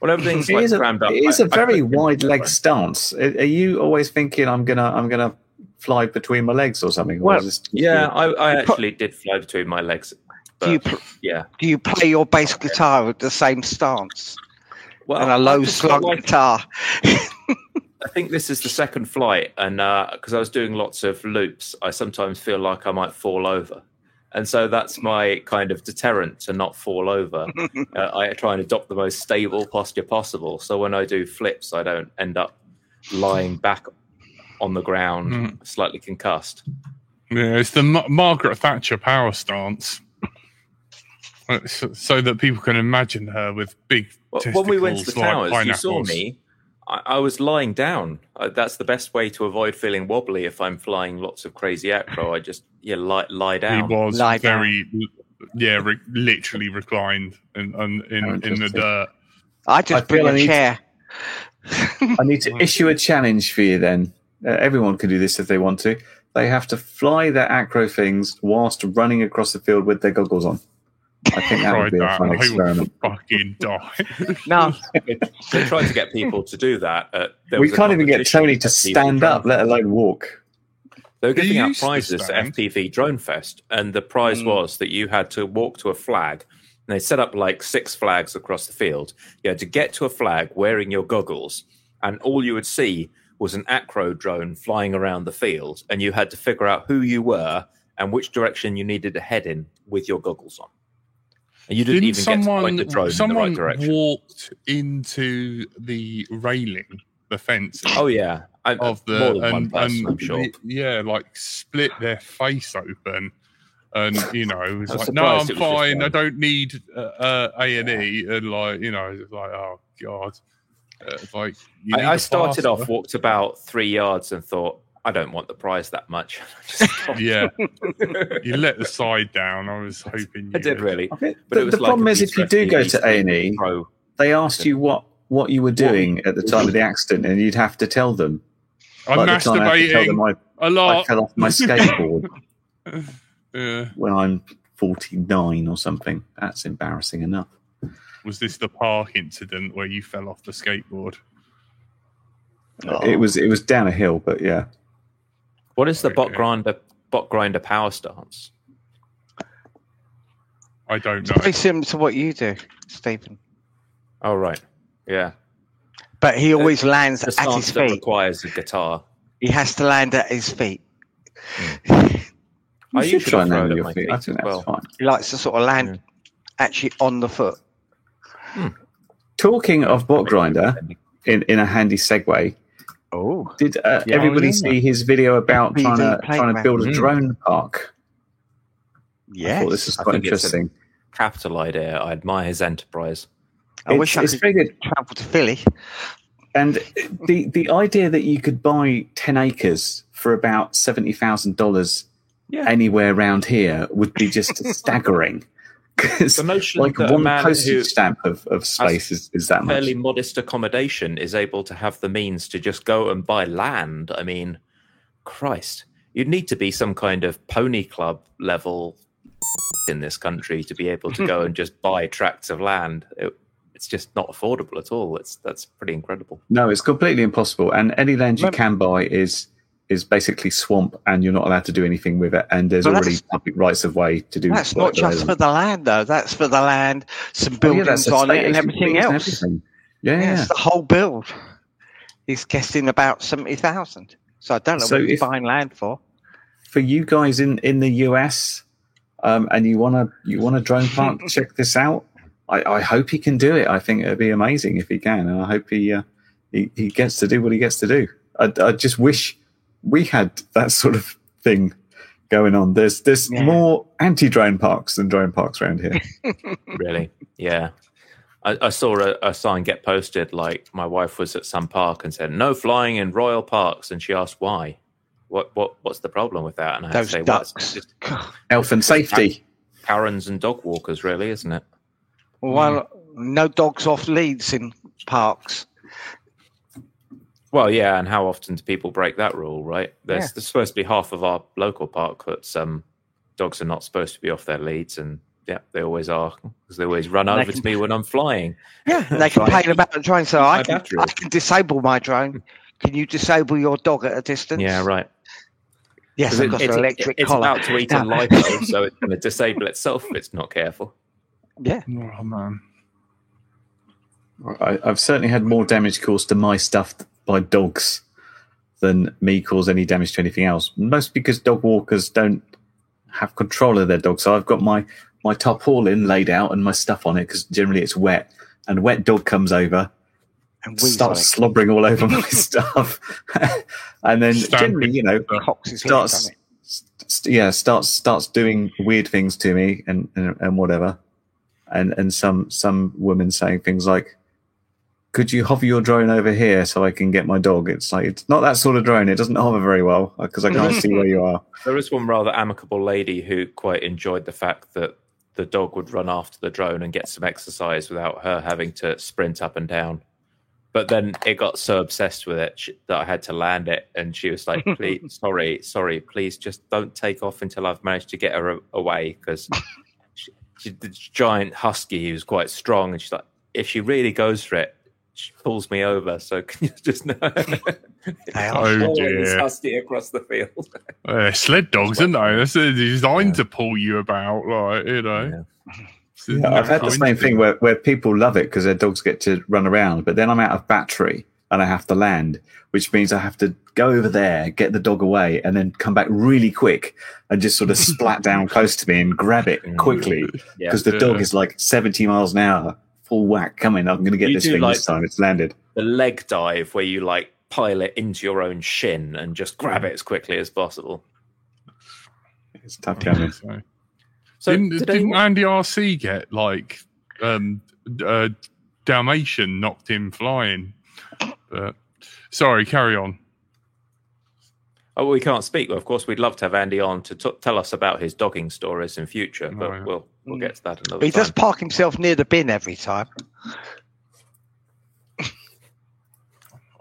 Well, everything's like is a, crammed up. it is I- a I very wide leg stance. Are are you always thinking I'm gonna I'm gonna fly between my legs or something? Well, is this just Yeah, you? I, I You put- actually did fly between my legs. Do you but, pl- yeah. do you play your bass guitar with the same stance Well, and a I low slung like- guitar? I think this is the second flight, and because I was doing lots of loops, I sometimes feel like I might fall over, and so that's my kind of deterrent to not fall over. uh, I try and adopt the most stable posture possible, so when I do flips, I don't end up lying back on the ground, Mm. slightly concussed. Yeah, it's the Ma- Margaret Thatcher power stance. Uh, So, so that people can imagine her with big Well, when we went to the like towers, you saw me. I, I was lying down. Uh, that's the best way to avoid feeling wobbly if I'm flying lots of crazy acro. I just yeah lie, lie down. He was Lie down. very, yeah, re- literally reclined in in, in, in the dirt. I just I feel bring I a need- chair. I need to issue a challenge for you then. Uh, everyone can do this if they want to. They have to fly their acro things whilst running across the field with their goggles on. I think that would Tried be a that. fun I will experiment. fucking die. No, they, they tried to get people to do that. Uh, there We was can't even get competition Tony to stand up, let alone walk. They were giving out prizes at. FPV Drone Fest, and the prize Mm. was that you had to walk to a flag. And they set up like six flags across the field. You had to get to a flag wearing your goggles, and all you would see was an acro drone flying around the field, and you had to figure out who you were and which direction you needed to head in with your goggles on. And you didn't, Didn't even get to someone point the drone in the someone right direction. walked into the railing, the fence oh yeah, I, of the more than one and, person, and I'm sure. yeah, like split their face open. And you know, it was like, no, I'm fine. I don't need uh, uh, A and E, and like, you know, it's like, oh god, uh, it's like I, I started off, walked about three yards, and thought, I don't want the prize that much. Yeah, you let the side down. I was hoping you I did really. I think But it the was the like problem a is if you do go to A and E, they asked you what what you were doing at the time of the accident, and you'd have to tell them. I'm Like the time I tell them masturbating I, a I lot. fell off my skateboard Yeah. when I'm 49 or something. That's embarrassing enough. Was this the park incident where you fell off the skateboard? It was it was down a hill, but yeah. What is the Botgrinder bot grinder power stance? I don't it's know. very similar to what you do, Stephen. Oh right, yeah. But he always lands The at stance his that feet. requires a guitar. He has to land at his feet. Hmm. I You should usually try and throw land at your feet. feet I think as that's well. fine. He likes to sort of land Yeah. actually on the foot. Hmm. Talking of Botgrinder, in, in a handy segue, Oh, did uh, Yeah. everybody yeah. see his video about FPV trying to trying to build a drone park? I yes. thought this is quite think it's a- interesting. Capital idea. I admire his enterprise. I It's- wish I it's could good. travel to Philly. And the the idea that you could buy ten acres for about seventy thousand dollars Yeah. anywhere around here would be just staggering. Because The notion like that a one man postage who stamp of, of space is, is that much. fairly modest accommodation is able to have the means to just go and buy land. I mean, Christ, you'd need to be some kind of pony club level in this country to be able to go and just buy tracts of land. It, it's just not affordable at all. It's that's pretty incredible. No, it's completely impossible. And any land you can buy is is basically swamp, and you're not allowed to do anything with it. And there's already public rights of way to do. That's not just for the land, though. That's for the land, some Oh, yeah, buildings on it, and everything fees and else. everything. Yeah, Yeah, it's the whole build. He's guessing about seventy thousand. So I don't know So what he's buying land for. For you guys in in the US, um, and you wanna you want a drone park, check this out. I, I hope he can do it. I think it'd be amazing if he can, and I hope he uh, he, he gets to do what he gets to do. I, I just wish we had that sort of thing going on. There's there's Yeah. more anti drone parks than drone parks around here. Really, yeah. I, I saw a, a sign get posted like my wife was at some park and said no flying in royal parks, and she asked why. What what what's the problem with that? And I had Those to say, well, it's ducks. just Health and safety. Karens and dog walkers, really, isn't it? Well, hmm. no dogs off leads in parks. Well, yeah, and how often do people break that rule, right? There's, Yeah. there's supposed to be half of our local park that's um, dogs are not supposed to be off their leads, and Yeah, they always are because they always run They over can- to me when I'm flying. Yeah, they Try and complain about the drone, so I my can. I can disable my drone. Can you disable your dog at a distance? Yeah, right. Yes, I've got it's, an electric it's collar. about to eat a lipo, so it's going to disable itself if it's not careful. Yeah, Oh man. I, I've certainly had more damage caused to my stuff by dogs than me cause any damage to anything else. Most because dog walkers don't have control of their dogs. So I've got my my tarpaulin laid out and my stuff on it because generally it's wet. And a wet dog comes over, and we starts slobbering all over my stuff, and then Stamping. generally, you know, cocks head, starts st- yeah starts starts doing weird things to me and, and and whatever and and some some women saying things like could you hover your drone over here so i can get my dog it's like it's not that sort of drone it doesn't hover very well because i can't see where you are There is one rather amicable lady who quite enjoyed the fact that the dog would run after the drone and get some exercise without her having to sprint up and down. But then it got so obsessed with it that I had to land it, and she was like, "Please, sorry, sorry, please, just don't take off until I've managed to get her away." Because the giant husky, he was quite strong, and she's like, "If she really goes for it, pulls me over." So can you just know? They are. Oh Following this dear. husky across the field. Uh, sled dogs, aren't they? That's designed to pull you about, like you know. It's a Yeah, I've had the same thing where, where people love it because their dogs get to run around, but then I'm out of battery and I have to land, which means I have to go over there, get the dog away, and then come back really quick and just sort of splat down close to me and grab it quickly Yeah. because the dog is like 70 miles an hour, full whack coming. I'm going to get You this thing like- this time. It's landed. the leg dive where you like pile it into your own shin and just grab it as quickly as possible. It's tough going. So, So didn't, did didn't anyone- Andy RC get like um, uh, Dalmatian knocked him flying? But sorry, carry on. oh, we can't speak. Well, of course, we'd love to have Andy on to t- tell us about his dogging stories in future, but Right. we'll we'll get to that another He time. does park himself near the bin every time.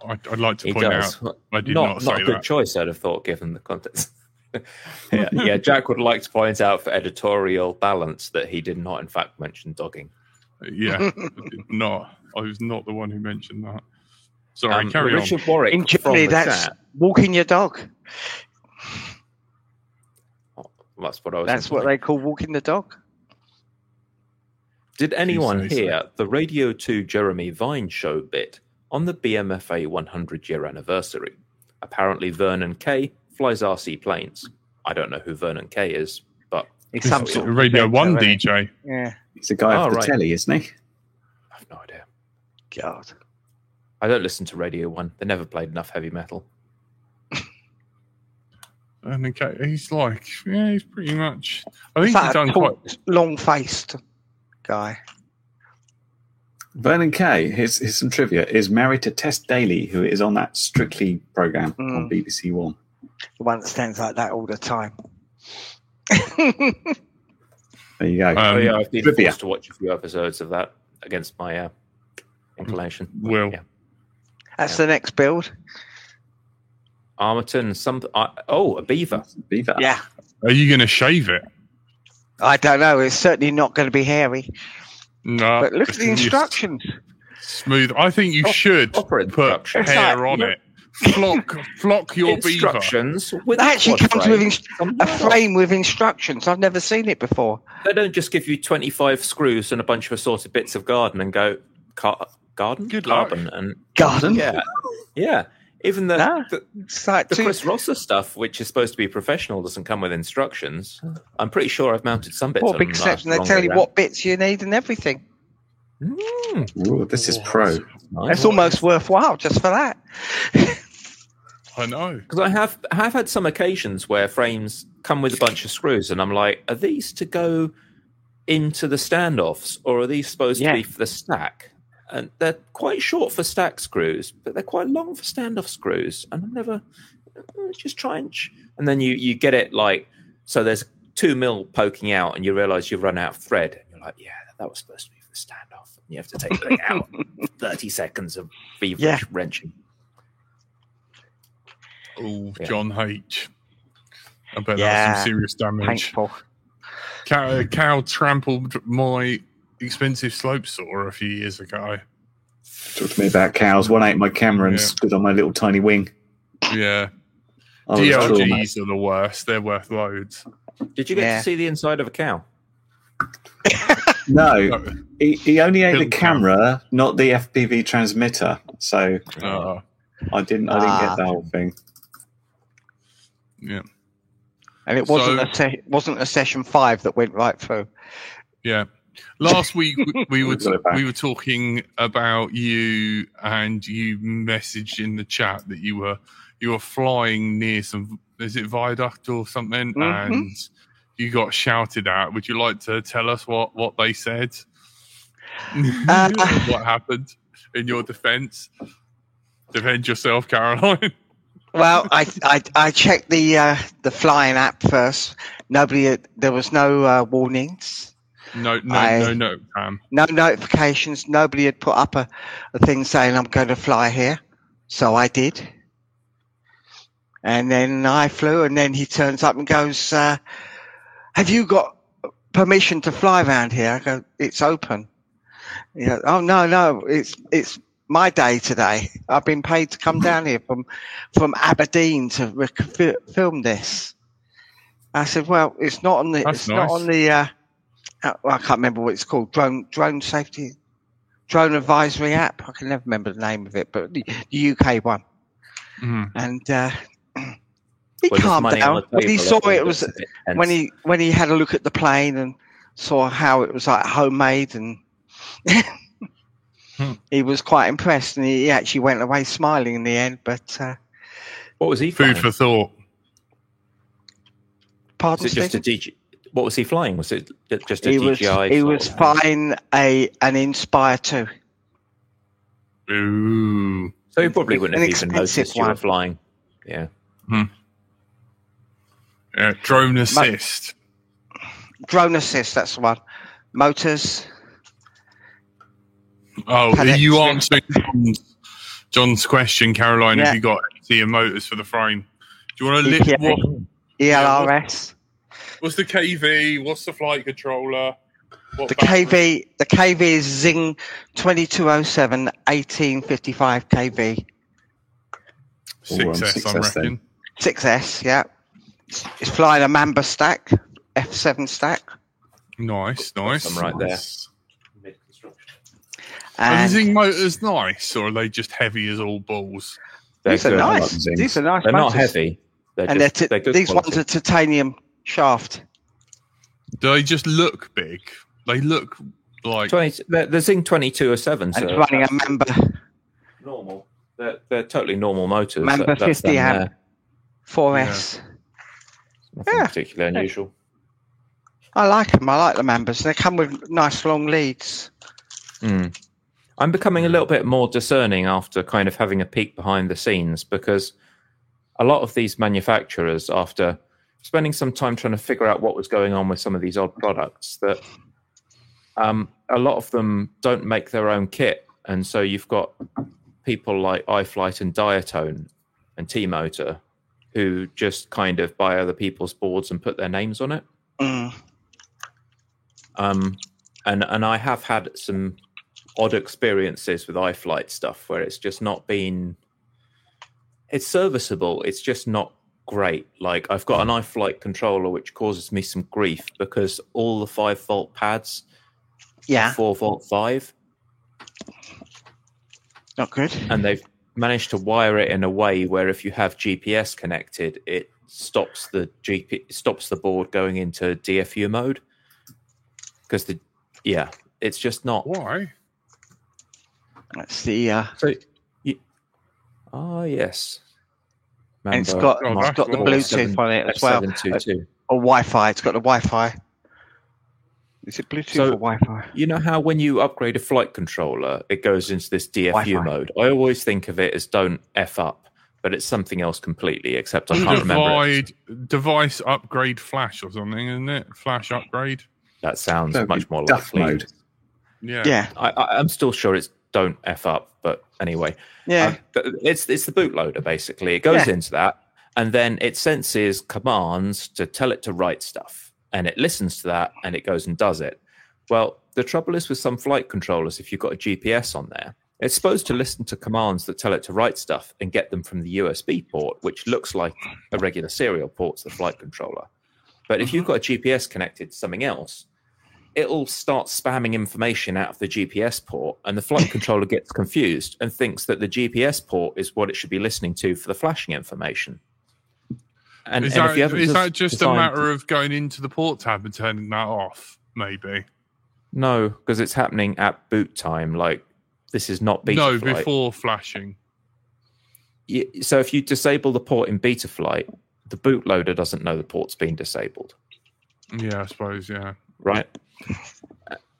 I'd, I'd like to He point does. out I did not not, say not a good that. choice, I'd have thought, given the context. yeah, yeah, Jack would like to point out for editorial balance that he did not, in fact, mention dogging. Yeah, I not. I was not the one who mentioned that. Sorry, Um, carry on. Richard Warwick In from Germany, the that's chat. walking your dog. That's what I was. That's what they call walking the dog. Did anyone say so. hear the Radio 2 Jeremy Vine show bit on the BMFA 100 year anniversary? Apparently, Vernon Kay flies RC planes. I don't know who Vernon Kay is, but It's some It's sort of Radio presenter, One isn't? DJ. Yeah. He's a guy Oh, off the right. telly, isn't he? I have no idea. God. I don't listen to Radio 1. They never played enough heavy metal. And okay, he's like, yeah, he's pretty much. I think he's like done quite. long faced guy. Vernon Kay, here's, here's some trivia, is married to Tess Daly, who is on that Strictly program on Mm. BBC One. The one that stands like that all the time. There you go. Um, oh, yeah, I've been trivia. forced to watch a few episodes of that against my uh, inclination. Will. Yeah. That's the next build. Armattan, some. Uh, oh, a beaver. Beaver. Yeah. Are you going to shave it? I don't know. It's certainly not going to be hairy. No. But look at the instructions. Smooth. I think you should proper put instructions. hair like- on it. Flock, flock your beaver. Instructions. With It actually quad comes frame. with inst- a frame with instructions. I've never seen it before. They don't just give you 25 screws and a bunch of assorted bits of garden and go, Car- garden? Good luck. And Garden. yeah. Yeah. Even the, Ah. the, It's like the two, Chris Rosser stuff, which is supposed to be professional, doesn't come with instructions. I'm pretty sure I've mounted some bits. four on big them steps, and they tell you round. what bits you need and everything. Mm, Ooh, this is pro. nice. It's almost worthwhile just for that. I know. Because I have I have had some occasions where frames come with a bunch of screws, and I'm like, are these to go into the standoffs, or are these supposed Yeah. to be for the stack? And they're quite short for stack screws, but they're quite long for standoff screws. And I'm never uh, just try and ch- and then you you get it like so. There's two mil poking out, and you realise you've run out of thread, and you're like, yeah, that was supposed to be for the standoff. And you have to take the thing out. Thirty seconds of feverish Yeah. wrenching. Oh, Yeah. John H. I bet Yeah. that's some serious damage. Painful. cow, cow trampled my expensive slope saw a few years ago. Talk to me about cows. One ate my camera and Yeah. stood on my little tiny wing. Yeah, I was traumatised. DLGs are the worst. They're worth loads. Did you get Yeah. to see the inside of a cow? No, he, he only ate the Killed cow. camera, not the FPV transmitter. So Uh, I didn't. I didn't Ah. get the whole thing. yeah, And it wasn't So- a se- wasn't a session five that went right through. yeah. Last week we- we were We've got it back. we were talking about you, and you messaged in the chat that you were you were flying near some is it viaduct or something, Mhm. and you got shouted at. Would you like to tell us what what they said? Uh, what happened in your defence? Defend yourself, Caroline. Well, I, I I checked the uh, the flying app first. Nobody, there was no uh, warnings, No, no, I- no, no, Pam. no notifications. Nobody had put up a, a thing saying I'm going to fly here, so I did. And then I flew, and then he turns up and goes, uh, "Have you got permission to fly around here?" I go, "It's open." Yeah. Oh no, no, it's it's my day today. I've been paid to come down here from from Aberdeen to rec- film this. I said, "Well, it's not on the That's it's not on the uh, I can't remember what it's called drone drone safety drone advisory app. I can never remember the name of it, but the, the UK one." Mhm. And uh, he When there's calmed down the when he saw it. It was gets a bit tense. when he when he had a look at the plane and saw how it was like homemade and Hmm. he was quite impressed and he actually went away smiling in the end but uh What was he Food flying? for thought. pardon Was it just a Stephen? DG? What was he flying? Was it just a he was DJI? he was of- flying a an inspire 2 Ooh. So he probably wouldn't an have even expensive noticed you were flying. Yeah. Hmm. Yeah, drone assist. drone assist that's the one motors Oh, Had are you answering John's, John's question, Caroline? Yeah. Have you got AC motors for the frame? Do you want to lift EPA. what, elrs what's the KV? What's the flight controller? What the battery? kv the kv is Xing 2207 1855 kv 6S, I 6S then. reckon. 6s yeah it's, it's flying a mamba stack f7 stack Nice, nice. I'm right there. Are the and Xing motors nice, or are they just heavy as all balls? They're these are nice these are nice They're not heavy. They're and just, they're, they're t- these quality. ones are titanium shaft Do they just look big? They look like 20, the, the Xing 2207. and so it's running a Mamba. normal. They're, they're totally normal motors. Mamba That- that's 50 them amp. there. 4s Nothing Yeah. particularly unusual. i like them i like the Mambas. they come with nice long leads Mm. I'm becoming a little bit more discerning after kind of having a peek behind the scenes because a lot of these manufacturers, after spending some time trying to figure out what was going on with some of these odd products, that um, a lot of them don't make their own kit. And so you've got people like iFlight and Diatone and T Motor who just kind of buy other people's boards and put their names on it. mm. Um, and and I have had some odd experiences with iFlight stuff where it's just not been. It's serviceable. It's just not great. Like I've got an iFlight controller which causes me some grief because all the five volt pads, yeah four volt five, not good and they've managed to wire it in a way where if you have GPS connected, it stops the GP stops the board going into DFU mode because the yeah, it's just not why? that's the uh So, you, ah, yes. And it's Mamba got Oh, it's that's got the cool. bluetooth on it as well F722. or wi-fi it's got the wi-fi is it bluetooth So- or wi-fi You know how when you upgrade a flight controller, it goes into this DFU Wi-Fi. mode. I always think of it as don't f up, but it's something else completely. Except I can't remember. It. Device upgrade flash or something, isn't it? Flash upgrade. That sounds That'd much be more duff likely. mode. Yeah. yeah I, I, I'm still sure it's don't f up, but anyway, yeah Um, it's it's the bootloader basically. It goes Yeah. into that, and then it senses commands to tell it to write stuff, and it listens to that and it goes and does it. Well, the trouble is with some flight controllers, if you've got a GPS on there, it's supposed to listen to commands that tell it to write stuff and get them from the USB port, which looks like a regular serial port to the flight controller. But if you've got a GPS connected to something else, it'll start spamming information out of the GPS port, and the flight controller gets confused and thinks that the GPS port is what it should be listening to for the flashing information. And, is and that, if you haven't is that just a matter of going into the port tab and turning that off? Maybe. No, because it's happening at boot time. Like this is not beta no, flight. before flashing. So if you disable the port in Betaflight, the bootloader doesn't know the port's been disabled, Yeah, I suppose. Yeah. right?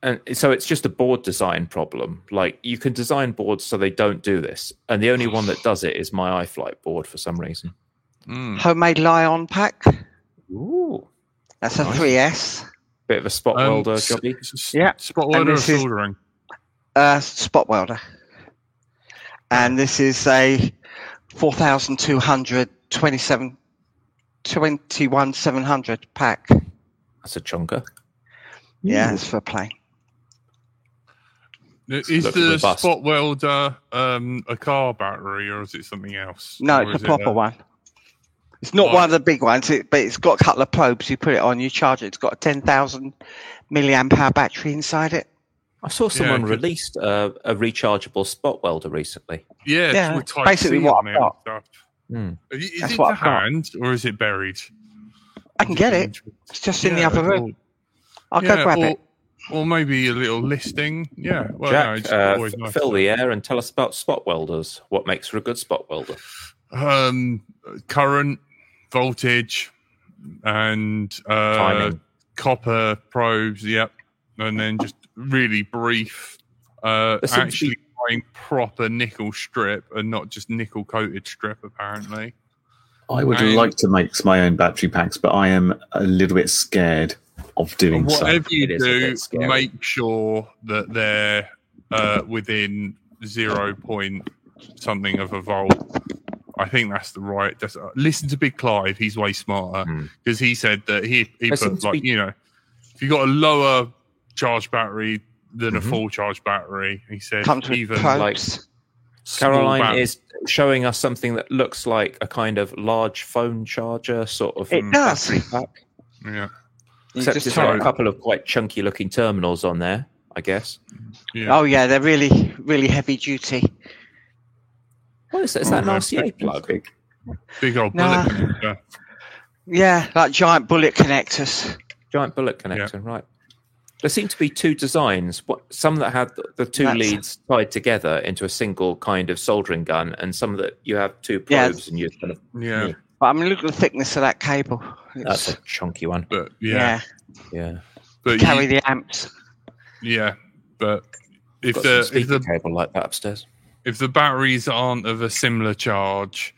And so it's just a board design problem. Like you can design boards so they don't do this, and the only one that does it is my iFlight board for some reason. Mm. Homemade Li-ion pack. Ooh, That's a Nice. 3S. bit of a spot Um, welder s- jobby. s- Yeah. Spot welder or this is- soldering? Uh, spot welder. And this is a 4,200, 27, 21, 700 pack. That's a chunker. Yeah, it's for a plane. Is looks the robust. spot welder um, a car battery or is it something else? No, Or it's is a it proper one. It's not Right. one of the big ones, it, but it's got a couple of probes. You put it on, you charge it. It's got a 10,000 milliamp hour battery inside it. I saw someone good. released uh, a rechargeable spot welder recently. Yeah, Yeah, with basically C what I've got. stuff. Hmm. Is That's it what to got. hand or is it buried? I can get it. It's just in the Yeah, other room. Or- I'll yeah, go grab or, it. Or maybe a little listing. Yeah. Well, no, Jack, it's uh, always nice fill to- the air and tell us about spot welders. What makes for a good spot welder? um, current, voltage, and uh, Timing. copper probes. Yep, and then just really brief. Uh, There seems to actually be- buying proper nickel strip and not just nickel coated strip. Apparently, I would And- like to make my own battery packs, but I am a little bit scared of doing so. whatever you It is a do, make sure that they're uh, within zero point something of a volt. I think that's the right. That's, uh, listen to Big Clive; he's way smarter Hmm. because he said that he he There put like be- you know, if you got a lower charge battery than a Mhm. full charge battery, he said Comes with even probes. like Caroline bat- is showing us something that looks like a kind of large phone charger, sort of It Mm. does. pack. yeah You Except just it's turn got a couple of quite chunky looking terminals on there, I guess. yeah. Oh yeah, they're really, really heavy duty. What is that? Is Oh, that an that's RCA plug? Big. big old Nah. bullet. connector. Yeah, like giant bullet connectors. Giant bullet connector, right. There seem to be two designs. What some that had the, the two That's- leads tied together into a single kind of soldering gun, and some that you have two Yeah. probes and you're kind of Yeah, But I mean, look at the thickness of that cable. that's a chunky one. but yeah, yeah, Yeah. but carry you, the amps. yeah, but if the if speaker the cable like that upstairs. if the batteries aren't of a similar charge,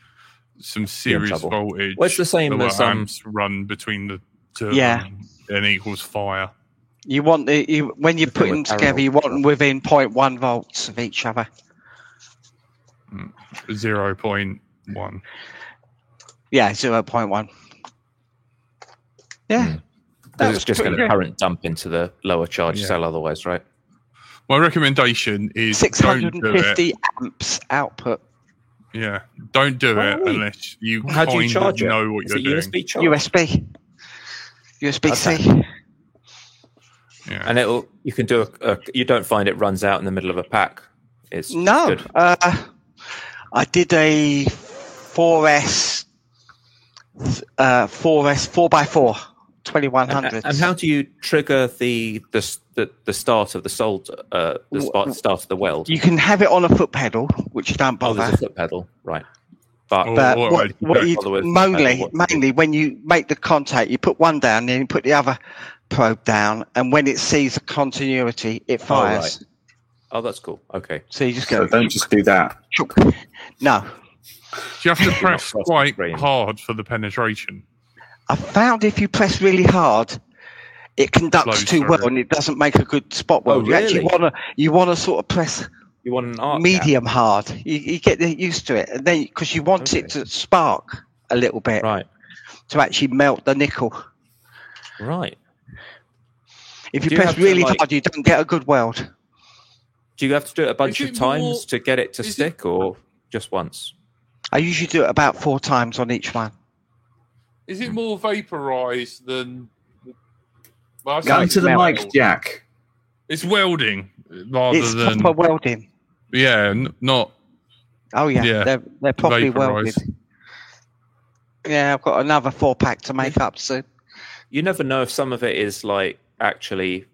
some serious voltage. Well, it's the same as, um, amps run between the two. Yeah. and equals fire. You want the you when you The put thing them together, you want them within 0.1 volts of each other. Zero point one. Yeah, 0.1. Yeah, Hmm. that it's just pretty going to current dump into the lower charge Yeah. cell otherwise, right? My recommendation is don't do it. 650 amps output. Yeah, don't do it Why? unless you How do you kind charge of it? know what Is you're it doing. USB charge? USB. USB C. Okay. Yeah. And it'll you can do a, a you don't find it runs out in the middle of a pack. It's No, good. uh, I did a 4S, uh, 4S 4x4, 2100. and how do you trigger the the the, the start of the solder, uh, the start, start of the weld? you can have it on a foot pedal, which you don't oh, there's bother. a foot pedal, right? But Or- But or what, you what you bother mainly, pedal, what- mainly when you make the contact, you put one down, then you put the other probe down, and when it sees a continuity, it fires. oh, that's cool. Okay, So you just So go. don't just do that. No, you have to press quite screen. hard for the penetration. I found if you press really hard, it conducts Slows too through. well, and it doesn't make a good spot Oh, weld. You actually want to, you want to sort of press you want an arc gap. medium hard. You, you get used to it, and then because you want it to spark a little bit right? to actually melt the nickel. Right. If you Do you press have to, really like- hard, you don't get a good weld. Do you have to do it a bunch of times more- to get it to is it- stick, or just once? I usually do it about four times on each one. Is it more vaporized than? Well, Come to the mic, Jack. It's welding rather it's than proper welding. yeah, n- not Oh yeah, Yeah, they're they're properly welded. Yeah, I've got another four pack to make up soon. You never know if some of it is like actually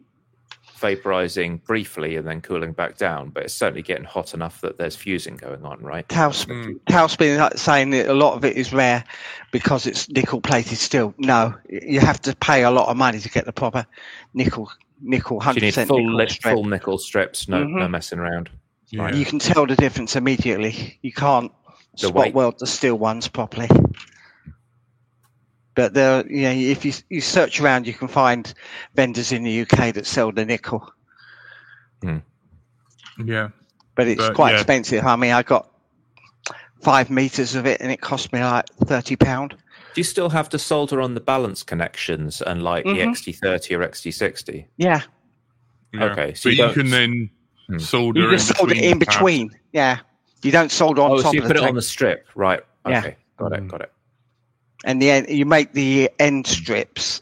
vaporizing briefly and then cooling back down, but it's certainly getting hot enough that there's fusing going on, right? Tail's, Mm. Saying that a lot of it is rare because it's nickel plated steel. No, you have to pay a lot of money to get the proper nickel, nickel, hundred need percent full, nickel strip. full nickel strips, no, no Mhm. messing around. yeah. You can tell the difference immediately. You can't The spot weight. weld the steel ones properly. But there, you know, if you you search around, you can find vendors in the UK that sell the nickel. yeah. but it's But, quite yeah. expensive. I mean, I got five meters of it, and it cost me like thirty pound. Do you still have to solder on the balance connections and like Mhm. the XT30 or XT60? Yeah, yeah. Okay, so but you you, can then Hmm. solder you just in solder between it in between. Yeah, you don't solder on Oh, top so you of put the it on the strip, right? Yeah. Okay, got it, Mm. got it. And the end, you make the end strips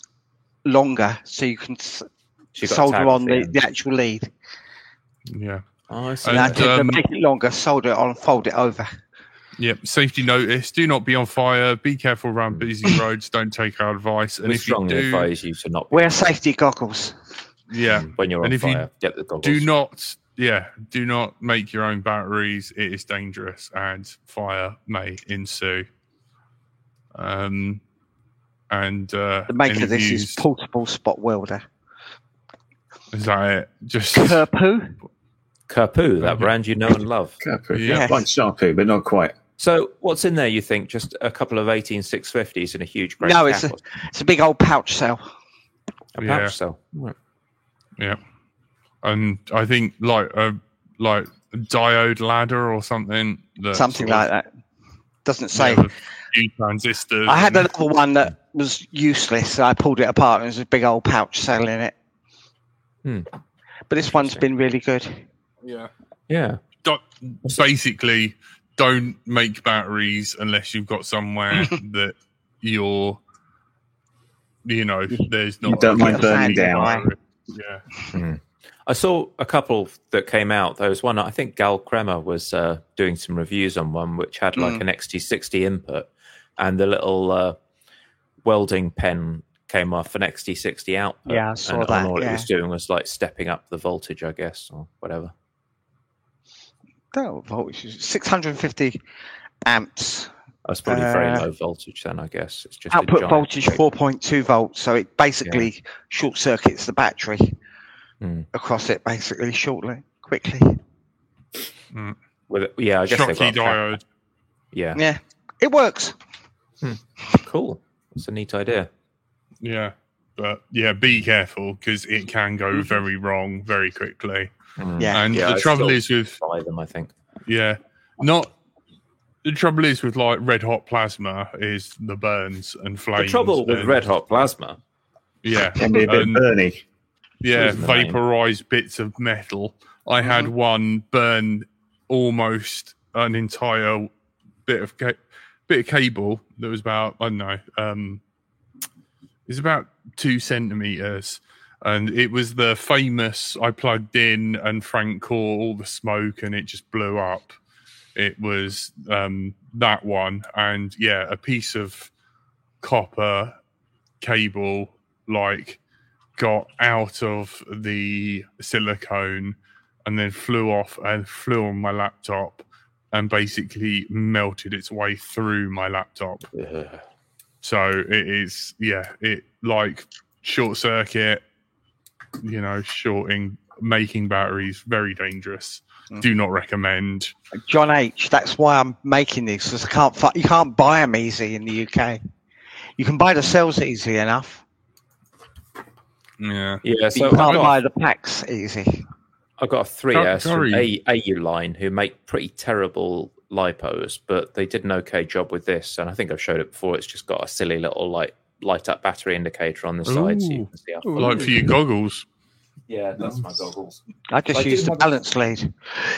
longer, so you can So you solder on the, the actual lead. Yeah. Oh, I see. And, And I okay. did to um, make it longer, solder it on, fold it over. Yep. Safety notice: Do not be on fire. Be careful around busy roads. Don't take our advice. And we if you strongly do, advise you to not be Wear safety goggles. yeah, when you're And on if you fire. Get the goggles. do not, yeah, do not make your own batteries. It is dangerous, and fire may ensue. Um, and uh, The maker of this is portable spot welder. is that it? Just Kerpoo. Kerpoo, that brand you know and love. Kerpoo. Yeah. Yeah. Like Sharpoo, but not quite. So, what's in there? You think just a couple of 18650s and a huge grey No, it's a- It's a big old pouch cell. a pouch Yeah. cell. Right. Yeah, and I think like a like a diode ladder or something. That something sort like of- that. Doesn't say. yeah, few transistors. I had and- another one that was useless. So I pulled it apart and there's a big old pouch cell in it. Hmm. But this one's been really good. yeah. Yeah. don't, basically don't make batteries unless you've got somewhere that you're you know there's not don't mind Get burning down. by. yeah I saw a couple that came out. There was one, I think Gal Kremer was uh, doing some reviews on one, which had like Mm. an XT60 input, and the little uh, welding pen came off an XT60 output. Yeah, I saw and, that, And all it was doing was like stepping up the voltage, I guess, or whatever. Oh, voltage, 650 amps. That's probably very Uh, low voltage then, I guess. It's just Output voltage 4.2 volts. So it basically short circuits the battery Mm. across it, basically, shortly, quickly. With it- yeah, I guess they've Schottky got a cap. diode Yeah, Yeah, it works. cool. That's a neat idea. yeah but yeah be careful because it can go Mhm. very wrong very quickly Mm. Yeah. and Yeah, the I trouble is with Buy them, I think. yeah not the trouble is with like red hot plasma is the burns and flames. The flames trouble with and- red hot plasma. yeah Can be a bit and- burny. Yeah, Isn't the name? vaporized bits of metal. I had Mm-hmm. one burn almost an entire bit of ca- bit of cable that was about I don't know, um, it's about two centimeters, and it was the famous. I plugged in and Frank caught all the smoke, and it just blew up. It was um, that one, and yeah, a piece of copper cable like got out of the silicone and then flew off and flew on my laptop and basically melted its way through my laptop. Ugh. So it is, yeah, it like short circuit, you know, shorting, making batteries very dangerous. Mm. Do not recommend. John H. That's why I'm making these because I can't. fi- You can't buy them easy in the UK. You can buy the cells easy enough. Yeah. Yeah, so you can't I've buy the packs easy. I've got a 3S from Sorry. A, Auline who make pretty terrible lipos, but they did an okay job with this. And I think I've showed it before. It's just got a silly little light light up battery indicator on the side, so you can see how Like for your goggles. Yeah, that's my goggles. I just I do used the balance lead.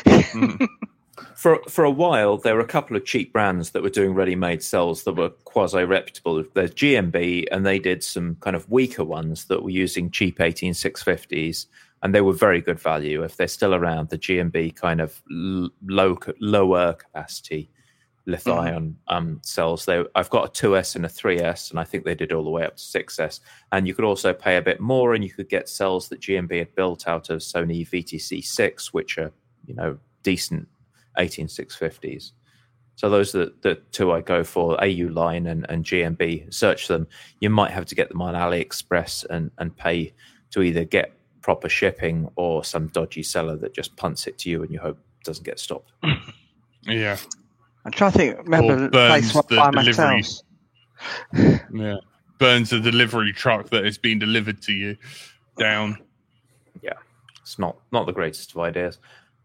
Mm. Mm. For for a while, there were a couple of cheap brands that were doing ready-made cells that were quasi reputable. There's GMB, and they did some kind of weaker ones that were using cheap 18650s, and they were very good value. If they're still around, the GMB kind of l- low lower capacity lithium um, cells. They, I've got a 2S and a 3S, and I think they did all the way up to 6S. And you could also pay a bit more, and you could get cells that GMB had built out of Sony VTC6, which are you know decent 18650s. So those are the, the two I go for: Auline and, and GMB. Search them. You might have to get them on AliExpress and and pay to either get proper shipping or some dodgy seller that just punts it to you and you hope it doesn't get stopped. Yeah, I'm trying to think. Remember Or the place burns where the I delivery. yeah. Burns the delivery truck that has been delivered to you down. Yeah, it's not not the greatest of ideas.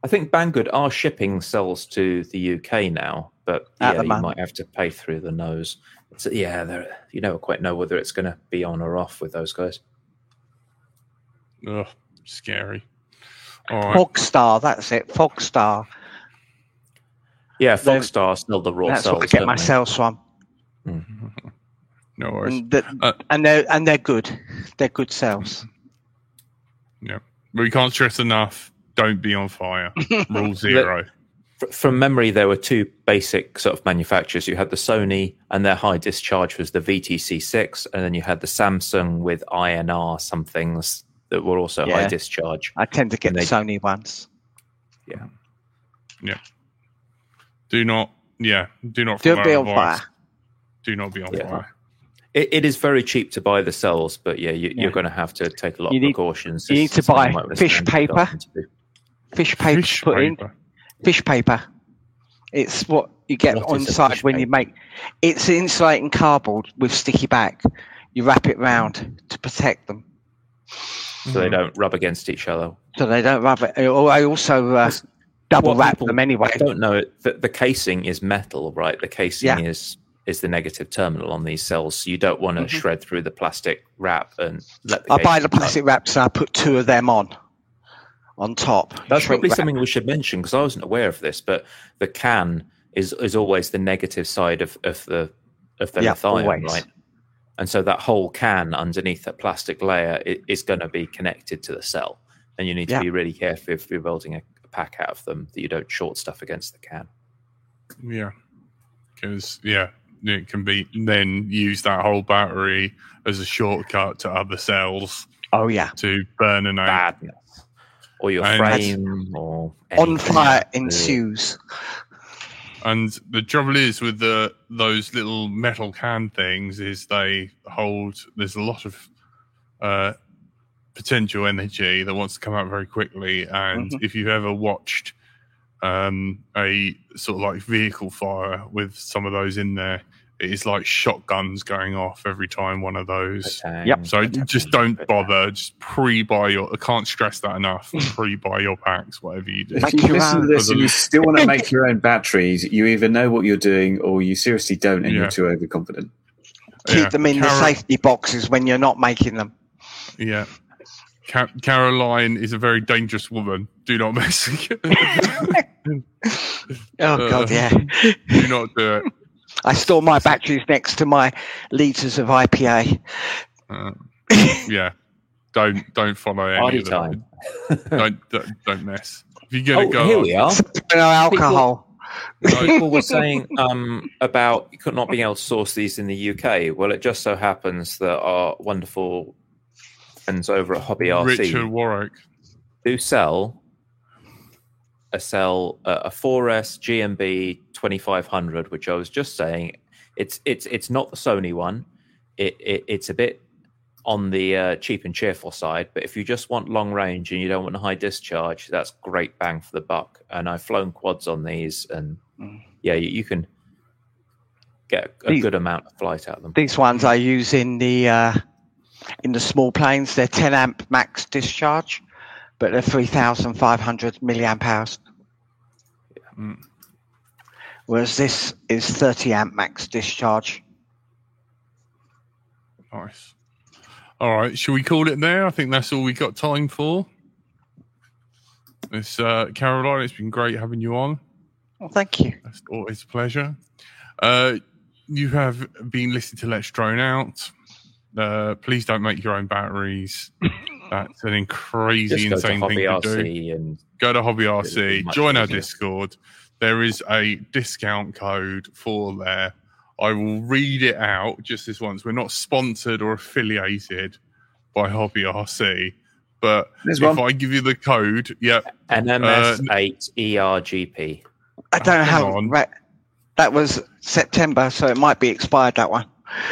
I think Banggood are shipping cells to the UK now, but At yeah, the you moment. might have to pay through the nose. It's, yeah, you never quite know whether it's going to be on or off with those guys. Ugh, scary. All right. Fogstar, that's it. Fogstar. Yeah, They're- Fogstar still the raw That's cells. where I get don't my they? cells from. No worries. And, the, Uh, and they're and they're good. They're good cells. Yeah, we can't stress enough. Don't be on fire. Rule zero. F- From memory, there were two basic sort of manufacturers. You had the Sony, and their high discharge was the VTC6, and then you had the Samsung with INR some things that were also high discharge. I tend to get And the Sony ones. Yeah. Yeah. Do not. Yeah. Do not. Don't be on advice. fire. Do not be on Yeah. fire. It, it is very cheap to buy the cells, but yeah, you, Yeah. you're going to have to take a lot You of need- precautions. you need to buy you might wanna fish paper. yourself into. Fish paper Fish to put in. paper. Fish paper. It's what you get What on is site fish when you make. It's insulating cardboard with sticky back. You wrap it round to protect them, So Mm-hmm. they don't rub against each other. so they don't rub it. Or I also uh, double wrap people them anyway. I don't know it. The, the casing is metal, right? The casing Yeah. is is the negative terminal on these cells. So you don't want to Mhm. shred through the plastic wrap and let the I buy the cut. plastic wraps and I put two of them on, on top. That's probably wrap. something we should mention because I wasn't aware of this. But the can is is always the negative side of, of the of the Yeah, lithium, always. right? And so that whole can underneath that plastic layer i- is going to be connected to the cell, and you need to Yeah. be really careful if you're building a, a pack out of them that you don't short stuff against the can. Yeah. Because yeah, it can be then use that whole battery as a shortcut to other cells Oh yeah, to burninate. Badness, or your And- frame, or on fire ensues. And the trouble is with the those little metal can things is they hold. There's a lot of uh, potential energy that wants to come out very quickly. And Mhm. if you've ever watched um, a sort of like vehicle fire with some of those in there, it is like shotguns going off every time one of those. Yep. So just don't bother. Just pre-buy your. I can't stress that enough. pre-buy your packs, whatever you do. If you you, listen to this and you still want to make your own batteries, you either know what you're doing or you seriously don't and Yeah. you're too overconfident. Keep Yeah. them in the safety boxes when you're not making them. Yeah. Ca- Caroline is a very dangerous woman. Do not mess with it. Oh Uh, god, yeah. Do not do it. I store my batteries next to my liters of IPA. Uh, yeah. Don't don't follow any Party of them. time. Don't, don't don't mess. If you get Oh, a go, here we are. No alcohol. People were saying um, about you could not being able to source these in the UK. Well, it just so happens that our wonderful friends over at Hobby RC Richard Warwick. do sell a cell uh, a 4S GMB 2500, which I was just saying it's it's it's not the Sony one. It, it it's a bit on the uh, cheap and cheerful side, but if you just want long range and you don't want a high discharge, that's great bang for the buck. And I've flown quads on these, and Mm. yeah, you, you can get a These- good amount of flight out of them. These ones I use in the uh, in the small planes. They're 10 amp max discharge, but they're 3,500 milliamp hours. Mm. Whereas this is 30 amp max discharge. Nice. All right, shall we call it there? I think that's all we got time for. It's uh, Caroline. It's been great having you on. Well, thank you. That's always a pleasure. Uh, you have been listening to Let's Drone Out. Uh, please don't make your own batteries. That's an crazy, Just go to insane Hobby thing to do. And Go to Hobby RC, join our. Discord. There is a discount code for there. I will read it out just this once. We're not sponsored or affiliated by Hobby RC, but There's if one. I give you the code, yep, NMS8ERGP. I don't know how. on. Right, that was September, so it might be expired. That one.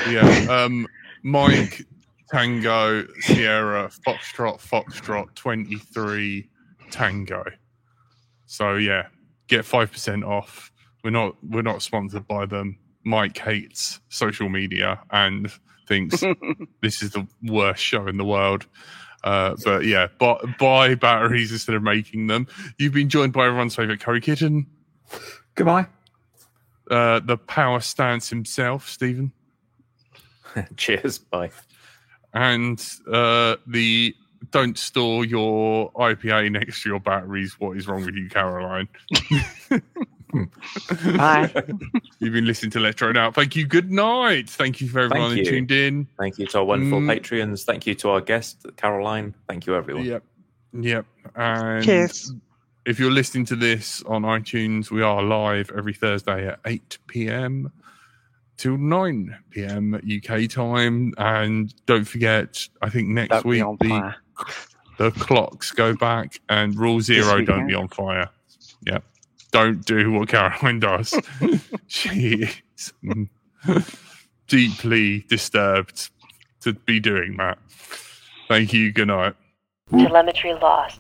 yeah. Um, Mike Tango Sierra Foxtrot Foxtrot twenty three Tango. So yeah, get five percent off. We're not we're not sponsored by them. Mike hates social media and thinks this is the worst show in the world. Uh, but yeah, buy, buy batteries instead of making them. You've been joined by everyone's favorite curry kitten, Goodbye. uh, the power stance himself, Stephen. Cheers. Bye. And uh, the don't store your IPA next to your batteries. What is wrong with you, Caroline? Bye. You've been listening to Let's Drone Out. Thank you. Good night. Thank you for everyone who tuned in. Thank you to our wonderful Mm. Patreons. Thank you to our guest, Caroline. Thank you, everyone. Yep. Yep. And Cheers. if you're listening to this on iTunes, we are live every Thursday at 8 p.m. till 9 p.m. UK time. And don't forget, I think next Don't week the the clocks go back and rule zero weekend. don't be on fire yeah don't do what caroline does she is deeply disturbed to be doing that thank you good night Telemetry lost.